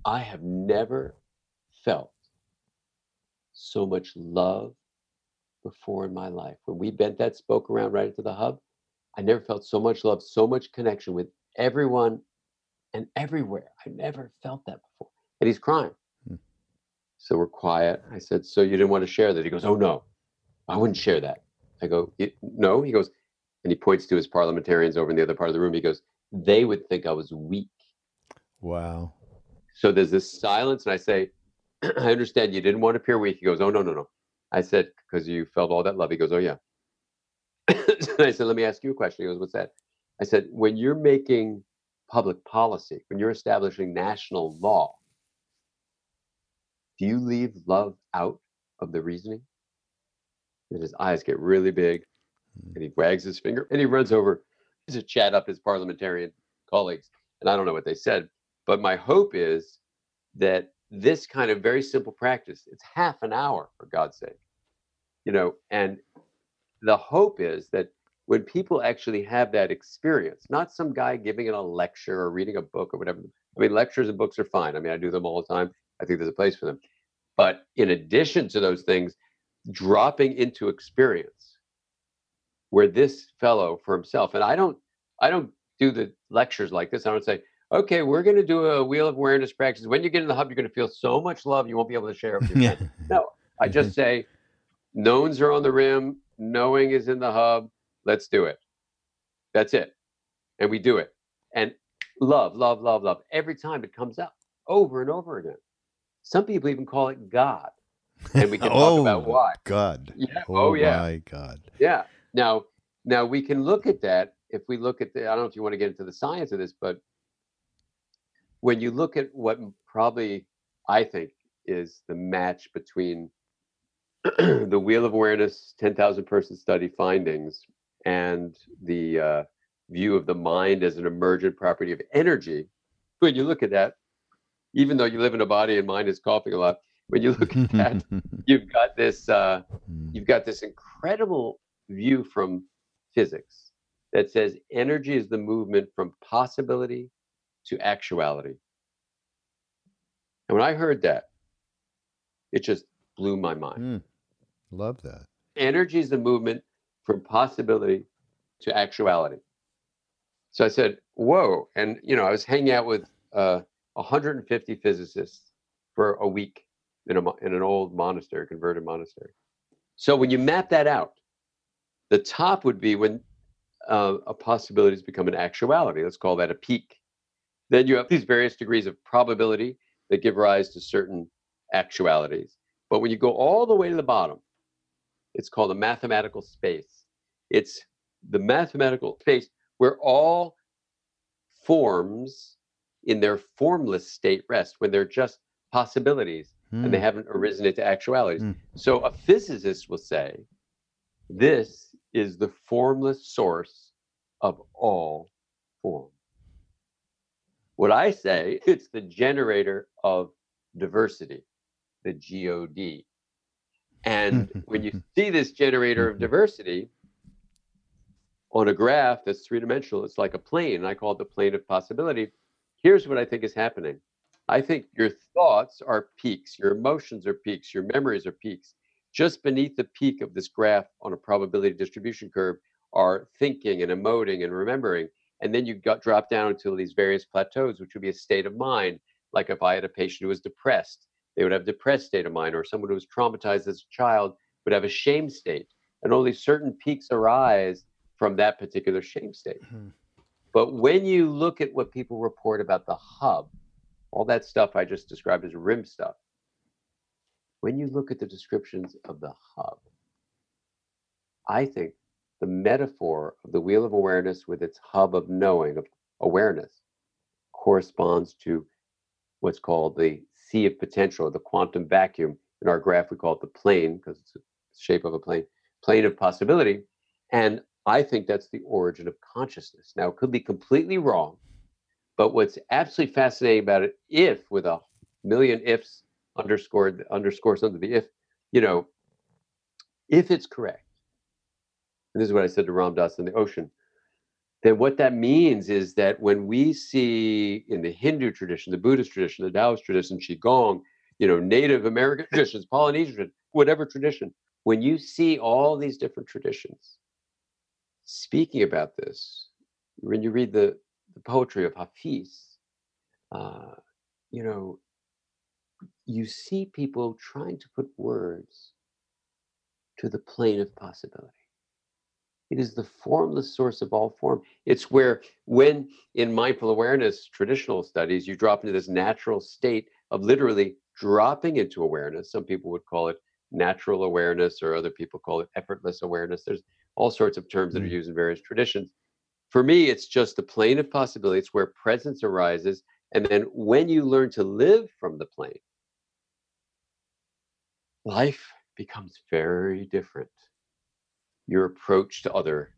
I have never felt so much love before in my life. When we bent that spoke around right into the hub, I never felt so much love, so much connection with everyone and everywhere. I never felt that before. And he's crying. Hmm. So we're quiet. I said, So you didn't want to share that? He goes, Oh, no, I wouldn't share that. I go, No. He goes, and he points to his parliamentarians over in the other part of the room. He goes, They would think I was weak. Wow. So there's this silence. And I say, [CLEARS THROAT] I understand you didn't want to appear weak. He goes, Oh, no, no, no. I said, Because you felt all that love. He goes, Oh, yeah. [COUGHS] I said, Let me ask you a question. He goes, What's that? I said, When you're making public policy, when you're establishing national law, do you leave love out of the reasoning? And his eyes get really big hmm. and he wags his finger and he runs over [LAUGHS] to chat up his parliamentarian colleagues. And I don't know what they said, but my hope is that this kind of very simple practice, it's half an hour for God's sake, you know, and the hope is that when people actually have that experience, not some guy giving it a lecture or reading a book or whatever. I mean, lectures and books are fine. I mean, I do them all the time. I think there's a place for them. But in addition to those things, dropping into experience where this fellow for himself, and I don't, I don't do the lectures like this. I don't say, okay, we're going to do a wheel of awareness practice. When you get in the hub, you're going to feel so much love you won't be able to share it with your yeah. friends. No, I [LAUGHS] just say, knowns are on the rim, knowing is in the hub Let's do it. That's it. And we do it. And love, love, love, love. Every time it comes up over and over again. Some people even call it God. And we [LAUGHS] can oh, talk about oh, why. God. Yeah. Oh, oh yeah. My God. Yeah. Now, now we can look at that if we look at the, I don't know if you want to get into the science of this, but when you look at what probably I think is the match between [CLEARS THROAT] the Wheel of Awareness 10,000 person study findings and the uh, view of the mind as an emergent property of energy, when you look at that, even though you live in a body and mind is coughing a lot, when you look at that, [LAUGHS] you've got this uh, hmm. you've got this incredible view from physics that says energy is the movement from possibility to actuality. And when I heard that, it just blew my mind. Mm, love that. Energy is the movement from possibility to actuality. So I said, whoa. And, you know, I was hanging out with uh, 150 physicists for a week in, a, in an old monastery, converted monastery. So when you map that out, the top would be when uh, a possibility has become an actuality. Let's call that a peak. Then you have these various degrees of probability that give rise to certain actualities. But when you go all the way to the bottom, it's called a mathematical space. It's the mathematical space where all forms in their formless state rest, when they're just possibilities mm. and they hmm. haven't arisen into actualities. Mm. So a physicist will say, this is the formless source of all form. What I say, it's the generator of diversity, the GOD. And when you [LAUGHS] see this generator of mm-hmm. diversity on a graph that's three dimensional, it's like a plane. I call it the plane of possibility. Here's what I think is happening I think your thoughts are peaks, your emotions are peaks, your memories are peaks. Just beneath the peak of this graph on a probability distribution curve are thinking and emoting and remembering. And then you got drop down into these various plateaus, which would be a state of mind. Like if I had a patient who was depressed, they would have depressed state of mind, or someone who was traumatized as a child would have a shame state. And only certain peaks arise from that particular shame state. Mm-hmm. But when you look at what people report about the hub, all that stuff I just described as rim stuff, when you look at the descriptions of the hub, I think the metaphor of the wheel of awareness with its hub of knowing, of awareness, corresponds to what's called the sea of potential, the quantum vacuum. In our graph, we call it the plane because it's the shape of a plane, plane of possibility. And I think that's the origin of consciousness. Now, it could be completely wrong, but what's absolutely fascinating about it, if with a million ifs underscored underscores under the if, you know, if it's correct, and this is what I said to Ram Dass in the ocean, then what that means is that when we see in the Hindu tradition, the Buddhist tradition, the Taoist tradition, Qigong, you know, Native American [LAUGHS] traditions, Polynesian, whatever tradition, when you see all these different traditions speaking about this, when you read the, the poetry of Hafiz, uh, you know, you see people trying to put words to the plane of possibility. It is the formless source of all form. It's where, when in mindful awareness traditional studies, you drop into this natural state of literally dropping into awareness. Some people would call it natural awareness, or other people call it effortless awareness. There's all sorts of terms that are mm. used in various traditions. For me, it's just the plane of possibility. It's where presence arises. And then when you learn to live from the plane, life becomes very different your approach to other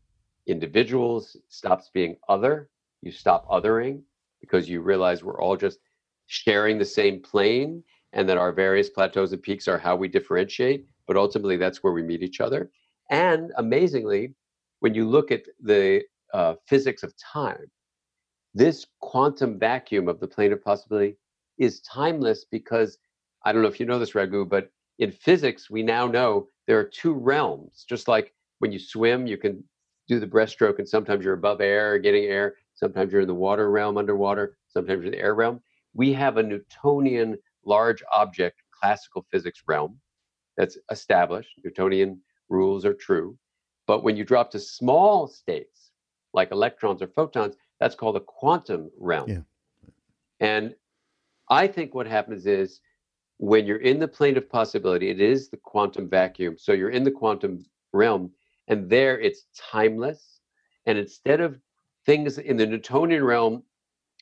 individuals stops being other. You stop othering because you realize we're all just sharing the same plane and that our various plateaus and peaks are how we differentiate. But ultimately, that's where we meet each other. And amazingly, when you look at the uh, physics of time, this quantum vacuum of the plane of possibility is timeless because I don't know if you know this, Raghu, but in physics, we now know there are two realms, just like when you swim, you can do the breaststroke, and sometimes you're above air, getting air. Sometimes you're in the water realm, underwater. Sometimes you're in the air realm. We have a Newtonian large object classical physics realm that's established. Newtonian rules are true. But when you drop to small states like electrons or photons, that's called a quantum realm. Yeah. And I think what happens is when you're in the plane of possibility, it is the quantum vacuum. So you're in the quantum realm, and there it's timeless. And instead of things in the Newtonian realm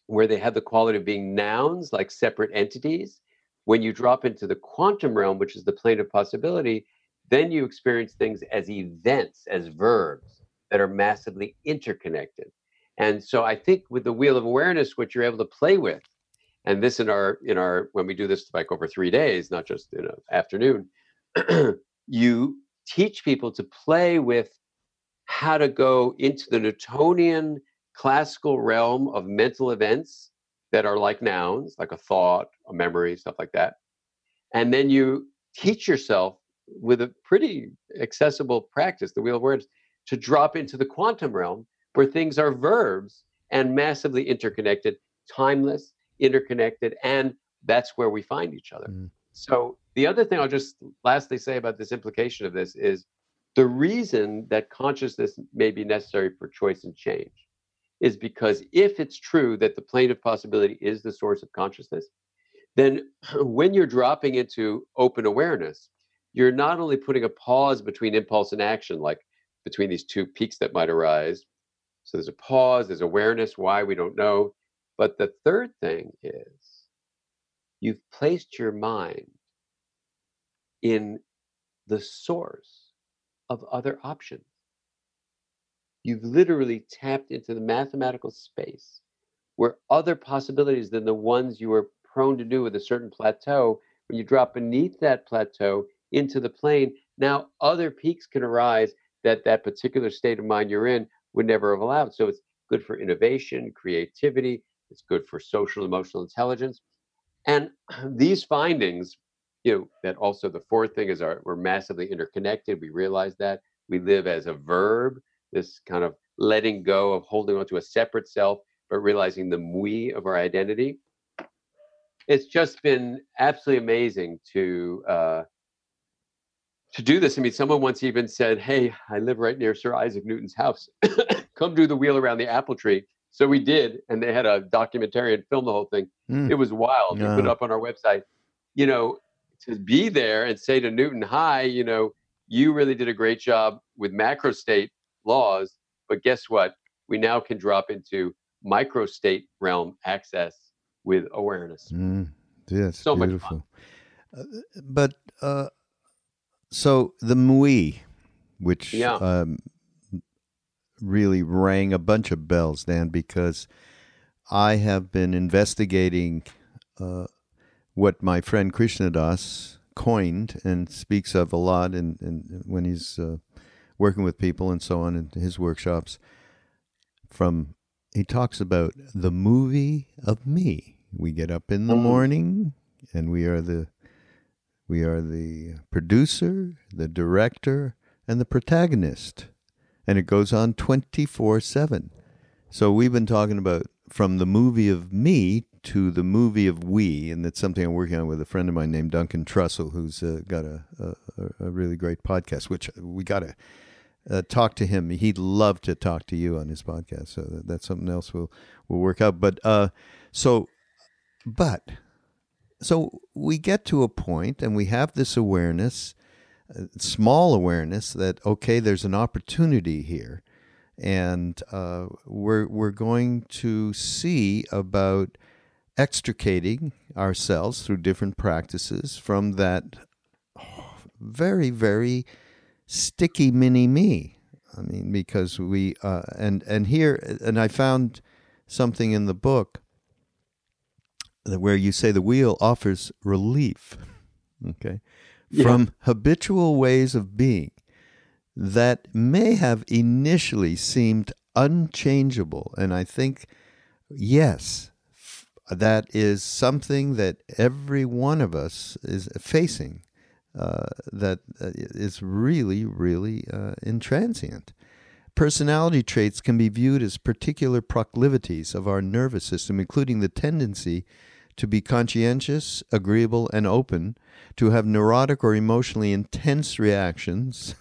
where they have the quality of being nouns, like separate entities, when you drop into the quantum realm, which is the plane of possibility, then you experience things as events, as verbs that are massively interconnected. And so I think with the wheel of awareness, what you're able to play with, and this in our in our when we do this like over three days, not just in an afternoon, [CLEARS THROAT] you teach people to play with how to go into the Newtonian classical realm of mental events that are like nouns, like a thought, a memory, stuff like that. And then you teach yourself with a pretty accessible practice, the wheel of awareness, to drop into the quantum realm where things are verbs and massively interconnected, timeless, interconnected, and that's where we find each other. Mm. So the other thing I'll just lastly say about this implication of this is The reason that consciousness may be necessary for choice and change is because if it's true that the plane of possibility is the source of consciousness, then [CLEARS THROAT] when you're dropping into open awareness, you're not only putting a pause between impulse and action, like between these two peaks that might arise. So there's a pause, there's awareness, why we don't know. But the third thing is you've placed your mind in the source of other options. You've literally tapped into the mathematical space where other possibilities than the ones you were prone to do with a certain plateau, when you drop beneath that plateau into the plane, now other peaks can arise that that particular state of mind you're in would never have allowed. So it's good for innovation, creativity, it's good for social emotional intelligence. And [CLEARS THROAT] these findings, you know, that also the fourth thing is our we're massively interconnected. We realize that we live as a verb, this kind of letting go of holding on to a separate self, but realizing the we of our identity. It's just been absolutely amazing to uh, to do this. I mean, someone once even said, "Hey, I live right near Sir Isaac Newton's house. [COUGHS] Come do the wheel around the apple tree." So we did, and they had a documentarian film the whole thing. Mm. It was wild. Yeah. We put it up on our website. You know, to be there and say to Newton, "Hi, you know, you really did a great job with macro state laws, but guess what? We now can drop into micro state realm access with awareness." Mm. Yes, so beautiful. Uh, but uh, so the MWe, which yeah. um, really rang a bunch of bells, Dan, because I have been investigating uh, what my friend Krishna Das coined and speaks of a lot in, in when he's uh, working with people and so on in his workshops. From he talks about the movie of me. We get up in the mm. morning and we are the we are the producer, the director, and the protagonist. And it goes on 24 7. So we've been talking about from the movie of me to the movie of we, and that's something I'm working on with a friend of mine named Duncan Trussell, who's uh, got a, a, a, really great podcast, which we got to uh, talk to him. He'd love to talk to you on his podcast, so that, that's something else we'll we'll work out. But uh, so, but so we get to a point and we have this awareness, uh, small awareness that, okay, there's an opportunity here. And uh, we're, we're going to see about extricating ourselves through different practices from that very, very sticky mini me. I mean, because we, uh, and, and here, and I found something in the book where you say the wheel offers relief, okay, yeah. from habitual ways of being that may have initially seemed unchangeable. And I think, yes, that is something that every one of us is facing uh, that uh, really, really uh, intransient. Personality traits can be viewed as particular proclivities of our nervous system, including the tendency to be conscientious, agreeable, and open, to have neurotic or emotionally intense reactions,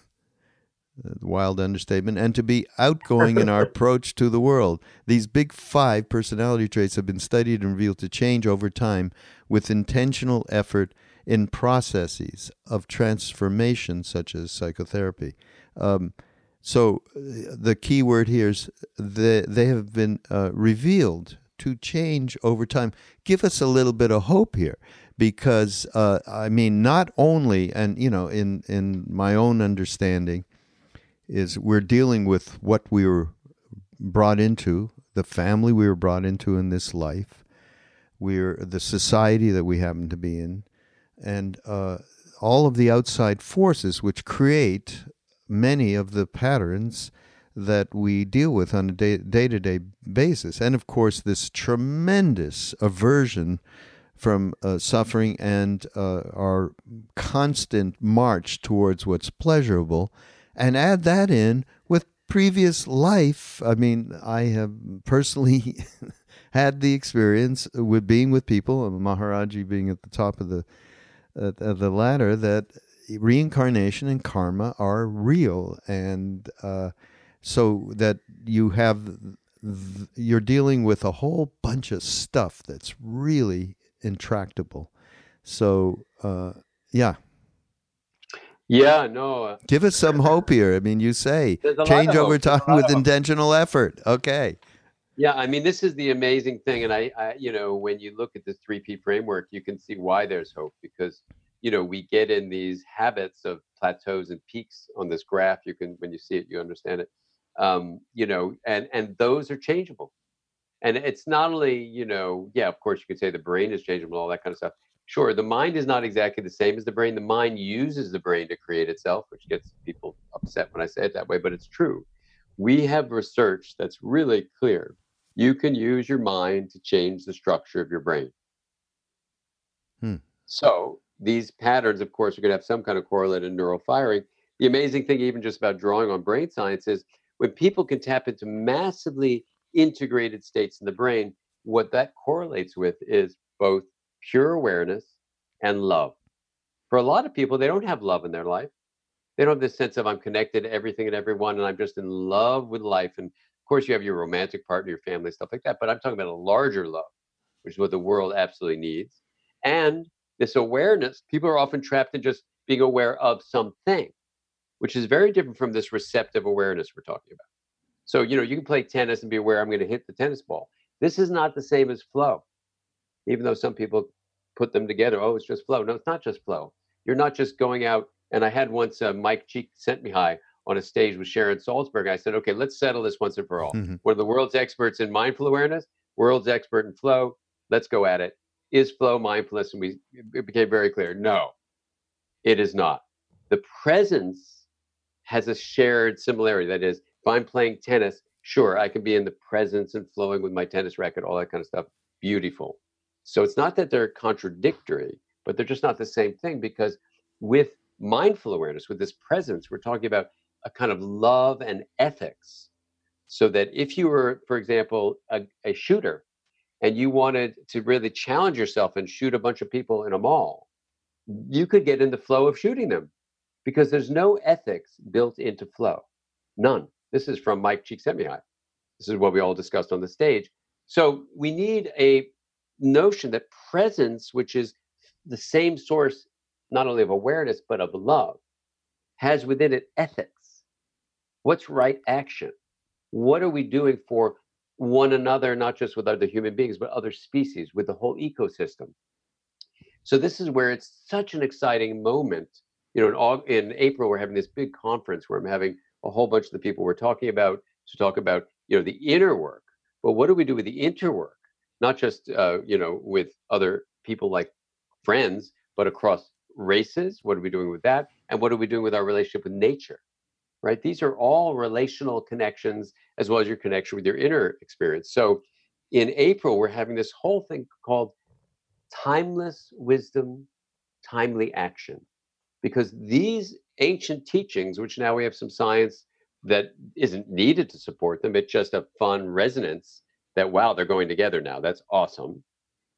wild understatement, and to be outgoing in our [LAUGHS] approach to the world. These big five personality traits have been studied and revealed to change over time with intentional effort in processes of transformation, such as psychotherapy. Um, so uh, the key word here is the, they have been uh, revealed to change over time. Give us a little bit of hope here because uh, I mean, not only, and you know, in in my own understanding, is we're dealing with what we were brought into, the family we were brought into in this life, we're the society that we happen to be in, and uh, all of the outside forces which create many of the patterns that we deal with on a day to day basis. And of course, this tremendous aversion from uh, suffering and uh, our constant march towards what's pleasurable. And add that in with previous life. I mean, I have personally [LAUGHS] had the experience with being with people, Maharaji being at the top of the, uh, the ladder, that reincarnation and karma are real, and uh, so that you have th- you're dealing with a whole bunch of stuff that's really intractable. So uh, yeah, yeah, no. uh, give us some hope here. I mean, you say There's a lot change over hope. There's a time with intentional effort. Okay. Yeah, I mean, this is the amazing thing, and I, I, you know, when you look at this three P framework, you can see why there's hope because, you know, we get in these habits of plateaus and peaks on this graph. You can, when you see it, you understand it. Um, you know, and and those are changeable, and it's not only, you know, yeah, of course, you could say the brain is changeable, all that kind of stuff. Sure, the mind is not exactly the same as the brain. The mind uses the brain to create itself, which gets people upset when I say it that way, but it's true. We have research that's really clear you can use your mind to change the structure of your brain. Hmm. So these patterns, of course, are going to have some kind of correlated neural firing. The amazing thing, even just about drawing on brain science, is when people can tap into massively integrated states in the brain, what that correlates with is both pure awareness and love. For a lot of people, they don't have love in their life. They don't have this sense of I'm connected to everything and everyone, and I'm just in love with life. And of course, you have your romantic partner, your family, stuff like that. But I'm talking about a larger love, which is what the world absolutely needs. And this awareness, people are often trapped in just being aware of something, which is very different from this receptive awareness we're talking about. So, you know, you can play tennis and be aware I'm going to hit the tennis ball. This is not the same as flow, even though some people put them together. Oh, it's just flow. No, it's not just flow. You're not just going out. And I had once uh, Mike Csikszentmihalyi on a stage with Sharon Salzberg. I said, okay, let's settle this once and for all. Mhm. One of the world's experts in mindful awareness, world's expert in flow. Let's go at it. Is flow mindfulness? And we it became very clear. No, it is not. The presence has a shared similarity. That is, if I'm playing tennis, sure, I can be in the presence and flowing with my tennis racket, all that kind of stuff. Beautiful. So it's not that they're contradictory, but they're just not the same thing because with mindful awareness, with this presence, we're talking about a kind of love and ethics. So that if you were, for example, a, a shooter and you wanted to really challenge yourself and shoot a bunch of people in a mall, you could get in the flow of shooting them because there's no ethics built into flow. None. This is from Mike Csikszentmihalyi. This is what we all discussed on the stage. So we need a notion that presence, which is the same source not only of awareness but of love, has within it ethics. What's right action? What are we doing for one another, not just with other human beings, but other species, with the whole ecosystem? So this is where it's such an exciting moment. You know, in, Aug- in April, we're having this big conference where I'm having a whole bunch of the people we're talking about to talk about, you know, the inner work. But what do we do with the interwork? Not just, uh, you know, with other people like friends, but across races. What are we doing with that? And what are we doing with our relationship with nature? Right? These are all relational connections as well as your connection with your inner experience. So in April, we're having this whole thing called timeless wisdom, timely action. Because these ancient teachings, which now we have some science that isn't needed to support them, it's just a fun resonance that, wow, they're going together now. That's awesome.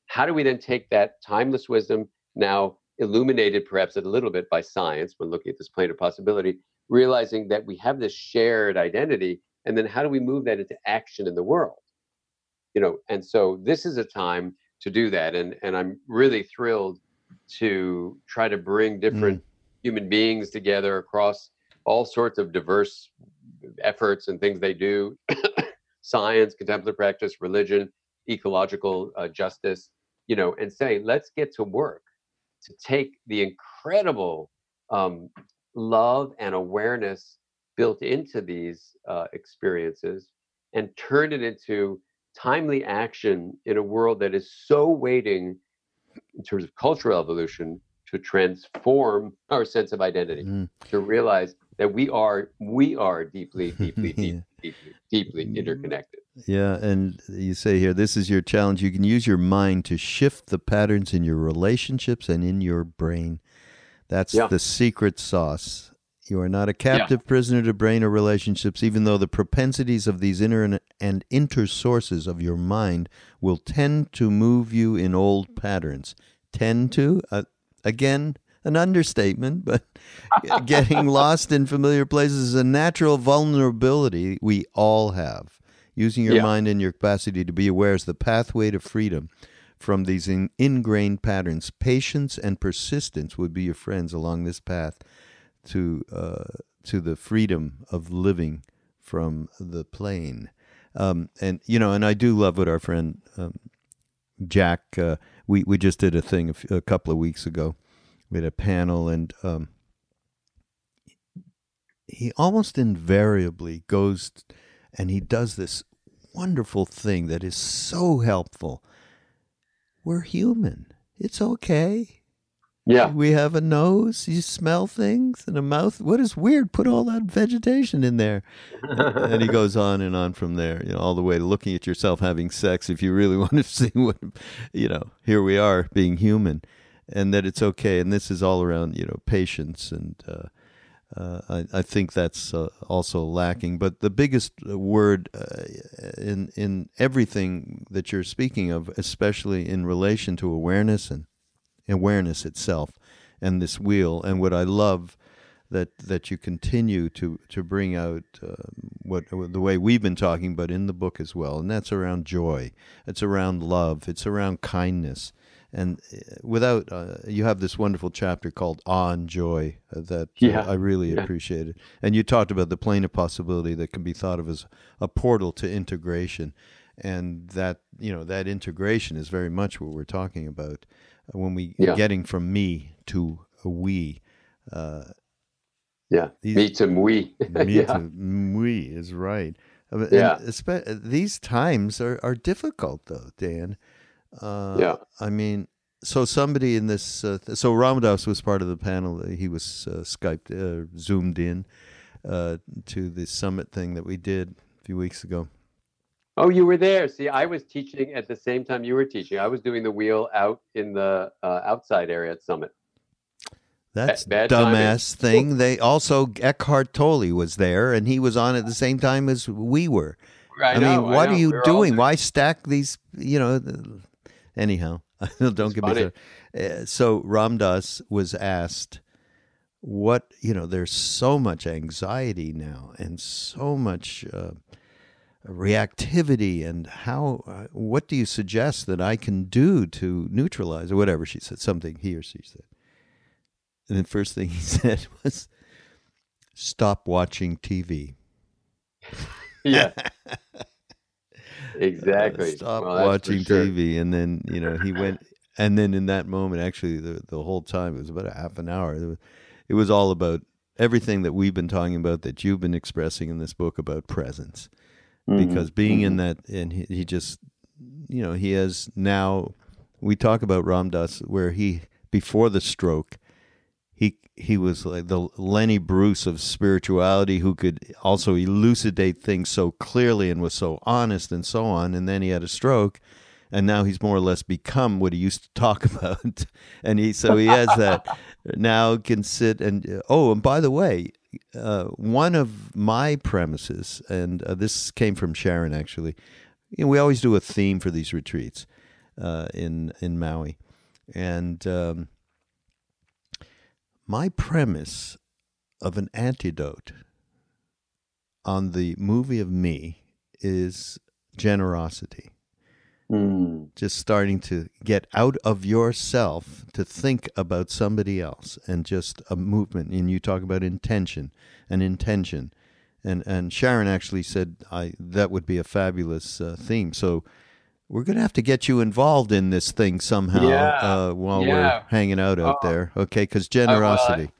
How do we then take that timeless wisdom, now illuminated perhaps a little bit by science when looking at this plane of possibility, realizing that we have this shared identity, and then how do we move that into action in the world? You know, and so this is a time to do that. And and I'm really thrilled to try to bring different mm. human beings together across all sorts of diverse efforts and things they do science contemplative practice religion ecological uh, justice you know and say let's get to work to take the incredible um, love and awareness built into these uh, experiences and turn it into timely action in a world that is so waiting in terms of cultural evolution to transform our sense of identity Mm. to realize that we are we are deeply deeply [LAUGHS] Yeah. deeply deeply, deeply Mm. interconnected Yeah, and you say here, this is your challenge. You can use your mind to shift the patterns in your relationships and in your brain. That's Yeah. the secret sauce. You are not a captive prisoner to brain or relationships, even though the propensities of these inner and, and inter sources of your mind will tend to move you in old patterns. Tend to? Uh, again, an understatement, but getting [LAUGHS] lost in familiar places is a natural vulnerability we all have. Using your Yeah. mind and your capacity to be aware is the pathway to freedom from these in- ingrained patterns. Patience and persistence would be your friends along this path to uh, to the freedom of living from the plane. Um, and you know, and I do love what our friend um, Jack. Uh, we we just did a thing a, f- a couple of weeks ago. We had a panel, and um, he almost invariably goes and he does this wonderful thing that is so helpful. We're human. It's okay. Yeah. We have a nose. You smell things and a mouth. What is weird? Put all that vegetation in there. [LAUGHS] and he goes on and on from there, you know, all the way to looking at yourself having sex if you really [LAUGHS] want to see what, you know, here we are being human and that it's okay. And this is all around, you know, patience. And uh, uh, I, I think that's uh, also lacking. But the biggest word uh, in, in everything that you're speaking of, especially in relation to awareness and awareness itself and this wheel and what I love that that you continue to to bring out uh, what the way we've been talking but in the book as well and that's around joy it's around love it's around kindness and uh, without uh, you have this wonderful chapter called on joy uh, that uh, I really Yeah. appreciated and you talked about the plane of possibility that can be thought of as a portal to integration and that you know that integration is very much what we're talking about uh, when we Yeah. getting from me to a we uh, Yeah. These- Me to we. [LAUGHS] me yeah. to we is right. Uh, and Yeah. these times are, are difficult though, Dan. Uh, Yeah. I mean, so somebody in this, uh, th- so Ram Dass was part of the panel. He was uh, Skyped, uh, zoomed in uh, to the summit thing that we did a few weeks ago. Oh, you were there. See, I was teaching at the same time you were teaching. I was doing the wheel out in the uh, outside area at Summit. That's bad timing. dumbass thing. They also Eckhart Tolle was there, and he was on at the same time as we were. I, I, know, mean, what know. are you We were doing? Why stack these? You know. Anyhow, [LAUGHS] don't get me started. Uh, so Ram Dass was asked, "What you know? There's so much anxiety now, and so much uh, reactivity, and how? Uh, what do you suggest that I can do to neutralize or whatever?" She said something. He or she said, and the first thing he [LAUGHS] said was, "Stop watching TV." yeah. [LAUGHS] Uh, Exactly. stop Well, watching sure. TV, and then you know he went, and then in that moment, actually, the the whole time it was about a half an hour. It was, it was all about everything that we've been talking about, that you've been expressing in this book about presence, Mhm, because being in mhm. that, and he, he just, you know, he has now. We talk about Ram Dass where he before the stroke, he was like the Lenny Bruce of spirituality, who could also elucidate things so clearly and was so honest and so on. And then he had a stroke, and now he's more or less become what he used to talk [LAUGHS] about. and he so he has that [LAUGHS] now can sit and oh, and by the way, uh, one of my premises, and uh, this came from Sharon actually. You know, we always do a theme for these retreats uh, in in Maui, and. Um, my premise of an antidote on the movie of me is generosity. Mm, Just starting to get out of yourself to think about somebody else and just a movement. And you talk about intention and intention. And, and Sharon actually said I, that would be a fabulous uh, theme. So we're going to have to get you involved in this thing somehow Yeah, uh, while we're hanging out out Oh. there. Okay. Because well, I- generosity.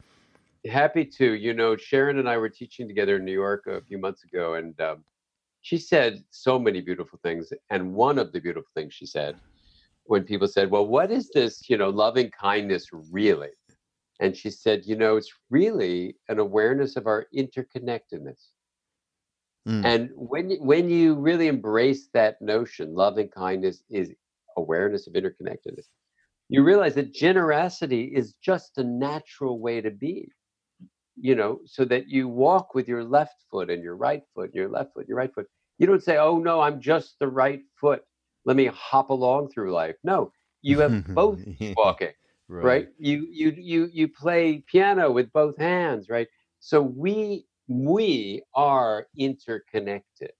happy to. You know, Sharon and I were teaching together in New York a few months ago, and um, she said so many beautiful things. And one of the beautiful things she said, when people said, "Well, what is this? You know, loving kindness really?" And she said, "You know, it's really an awareness of our interconnectedness." Mm. And when you- when you really embrace that notion, loving kindness is awareness of interconnectedness. You realize that generosity is just a natural way to be. You know, so that you walk with your left foot and your right foot, your left foot, your right foot. You don't say, "Oh no, I'm just the right foot. Let me hop along through life." No, you have [LAUGHS] both walking. right. right? You you you you play piano with both hands, right? So we we are interconnected.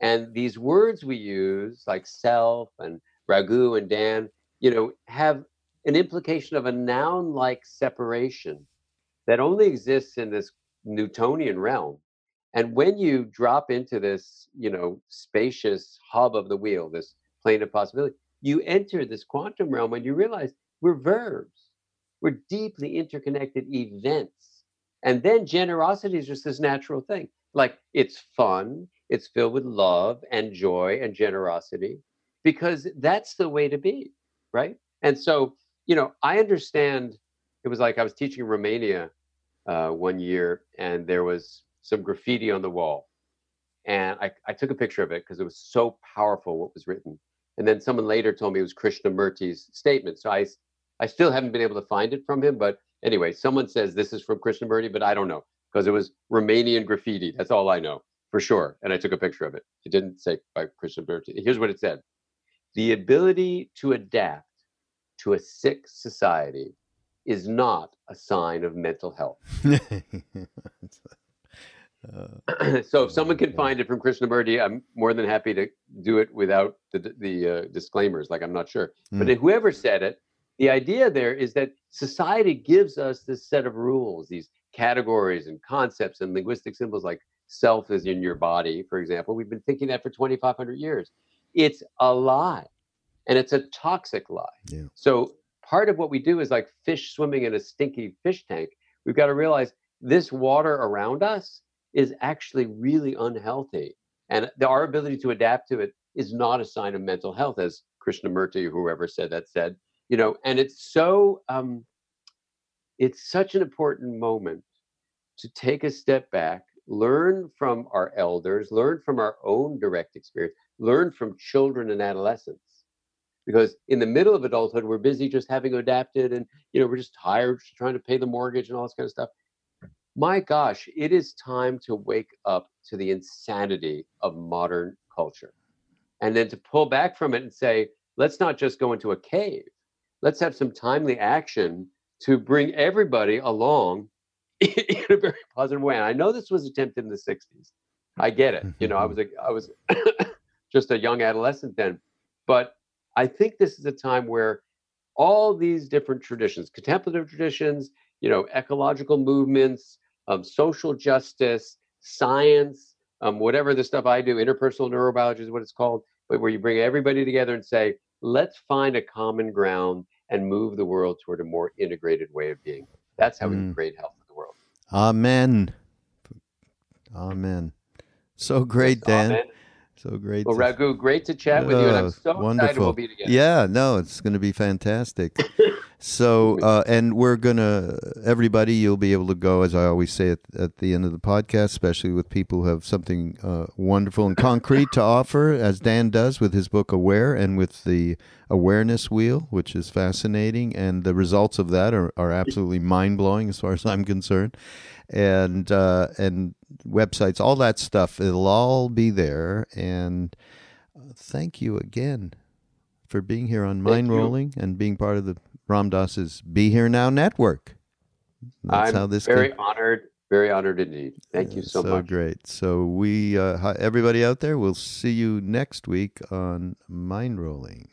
And these words we use, like self and Raghu and Dan, you know, have an implication of a noun like separation that only exists in this Newtonian realm. And when you drop into this, you know, spacious hub of the wheel, this plane of possibility, you enter this quantum realm and you realize we're verbs. We're deeply interconnected events. And then generosity is just this natural thing. Like it's fun, it's filled with love and joy and generosity because that's the way to be, right? And so, you know, I understand it was like I was teaching in Romania uh, one year and there was some graffiti on the wall. And I, I took a picture of it because it was so powerful what was written. And then someone later told me it was Krishnamurti's statement. So I, I still haven't been able to find it from him. But anyway, someone says this is from Krishnamurti, but I don't know because it was Romanian graffiti. That's all I know for sure. And I took a picture of it. It didn't say by Krishnamurti. Here's what it said The ability to adapt to a sick society is not a sign of mental health. [LAUGHS] Uh, so if someone can find it from Krishnamurti, I'm more than happy to do it without the, the uh, disclaimers. Like I'm not sure, mm. but whoever said it, the idea there is that society gives us this set of rules, these categories and concepts and linguistic symbols like self is in your body, for example. We've been thinking that for 2,500 years. It's a lie, and it's a toxic lie. Yeah. So part of what we do is like fish swimming in a stinky fish tank. We've got to realize this water around us is actually really unhealthy. And the, our ability to adapt to it is not a sign of mental health, as Krishnamurti, or whoever said that, said. You know, and it's so um, it's such an important moment to take a step back, learn from our elders, learn from our own direct experience, learn from children and adolescents. Because in the middle of adulthood, we're busy just having adapted and you know, we're just tired, trying to pay the mortgage and all this kind of stuff my gosh, it is time to wake up to the insanity of modern culture. And then to pull back from it and say, let's not just go into a cave. Let's have some timely action to bring everybody along [LAUGHS] in a very positive way. And I know this was attempted in the 60s. I get it. You know, I was a, I was [COUGHS] just a young adolescent then. But I think this is a time where all these different traditions, contemplative traditions, you know, ecological movements, um, social justice, science, um, whatever the stuff I do, interpersonal neurobiology is what it's called, but where you bring everybody together and say, let's find a common ground and move the world toward a more integrated way of being. That's how mm. we create health in the world. Amen. Amen. So great, Dan. Amen. So great. Well, to... Raghu, great to chat with you, and I'm so wonderful. excited we'll be together. Yeah, no, it's going to be fantastic. So, [LAUGHS] uh, and we're gonna everybody, you'll be able to go, as I always say at, at the end of the podcast, especially with people who have something uh, wonderful and concrete to offer, as Dan does with his book Aware and with the Awareness Wheel, which is fascinating, and the results of that are, are absolutely mind blowing as far as I'm concerned, and uh, and websites, all that stuff, it'll all be there. And uh, thank you again for being here on Mindrolling and being part of the Ram Dass's Be Here Now Network. That's I'm how this very came. honored, very honored indeed. Thank you so, so much. So great. So we, uh, everybody out there, we'll see you next week on Mindrolling.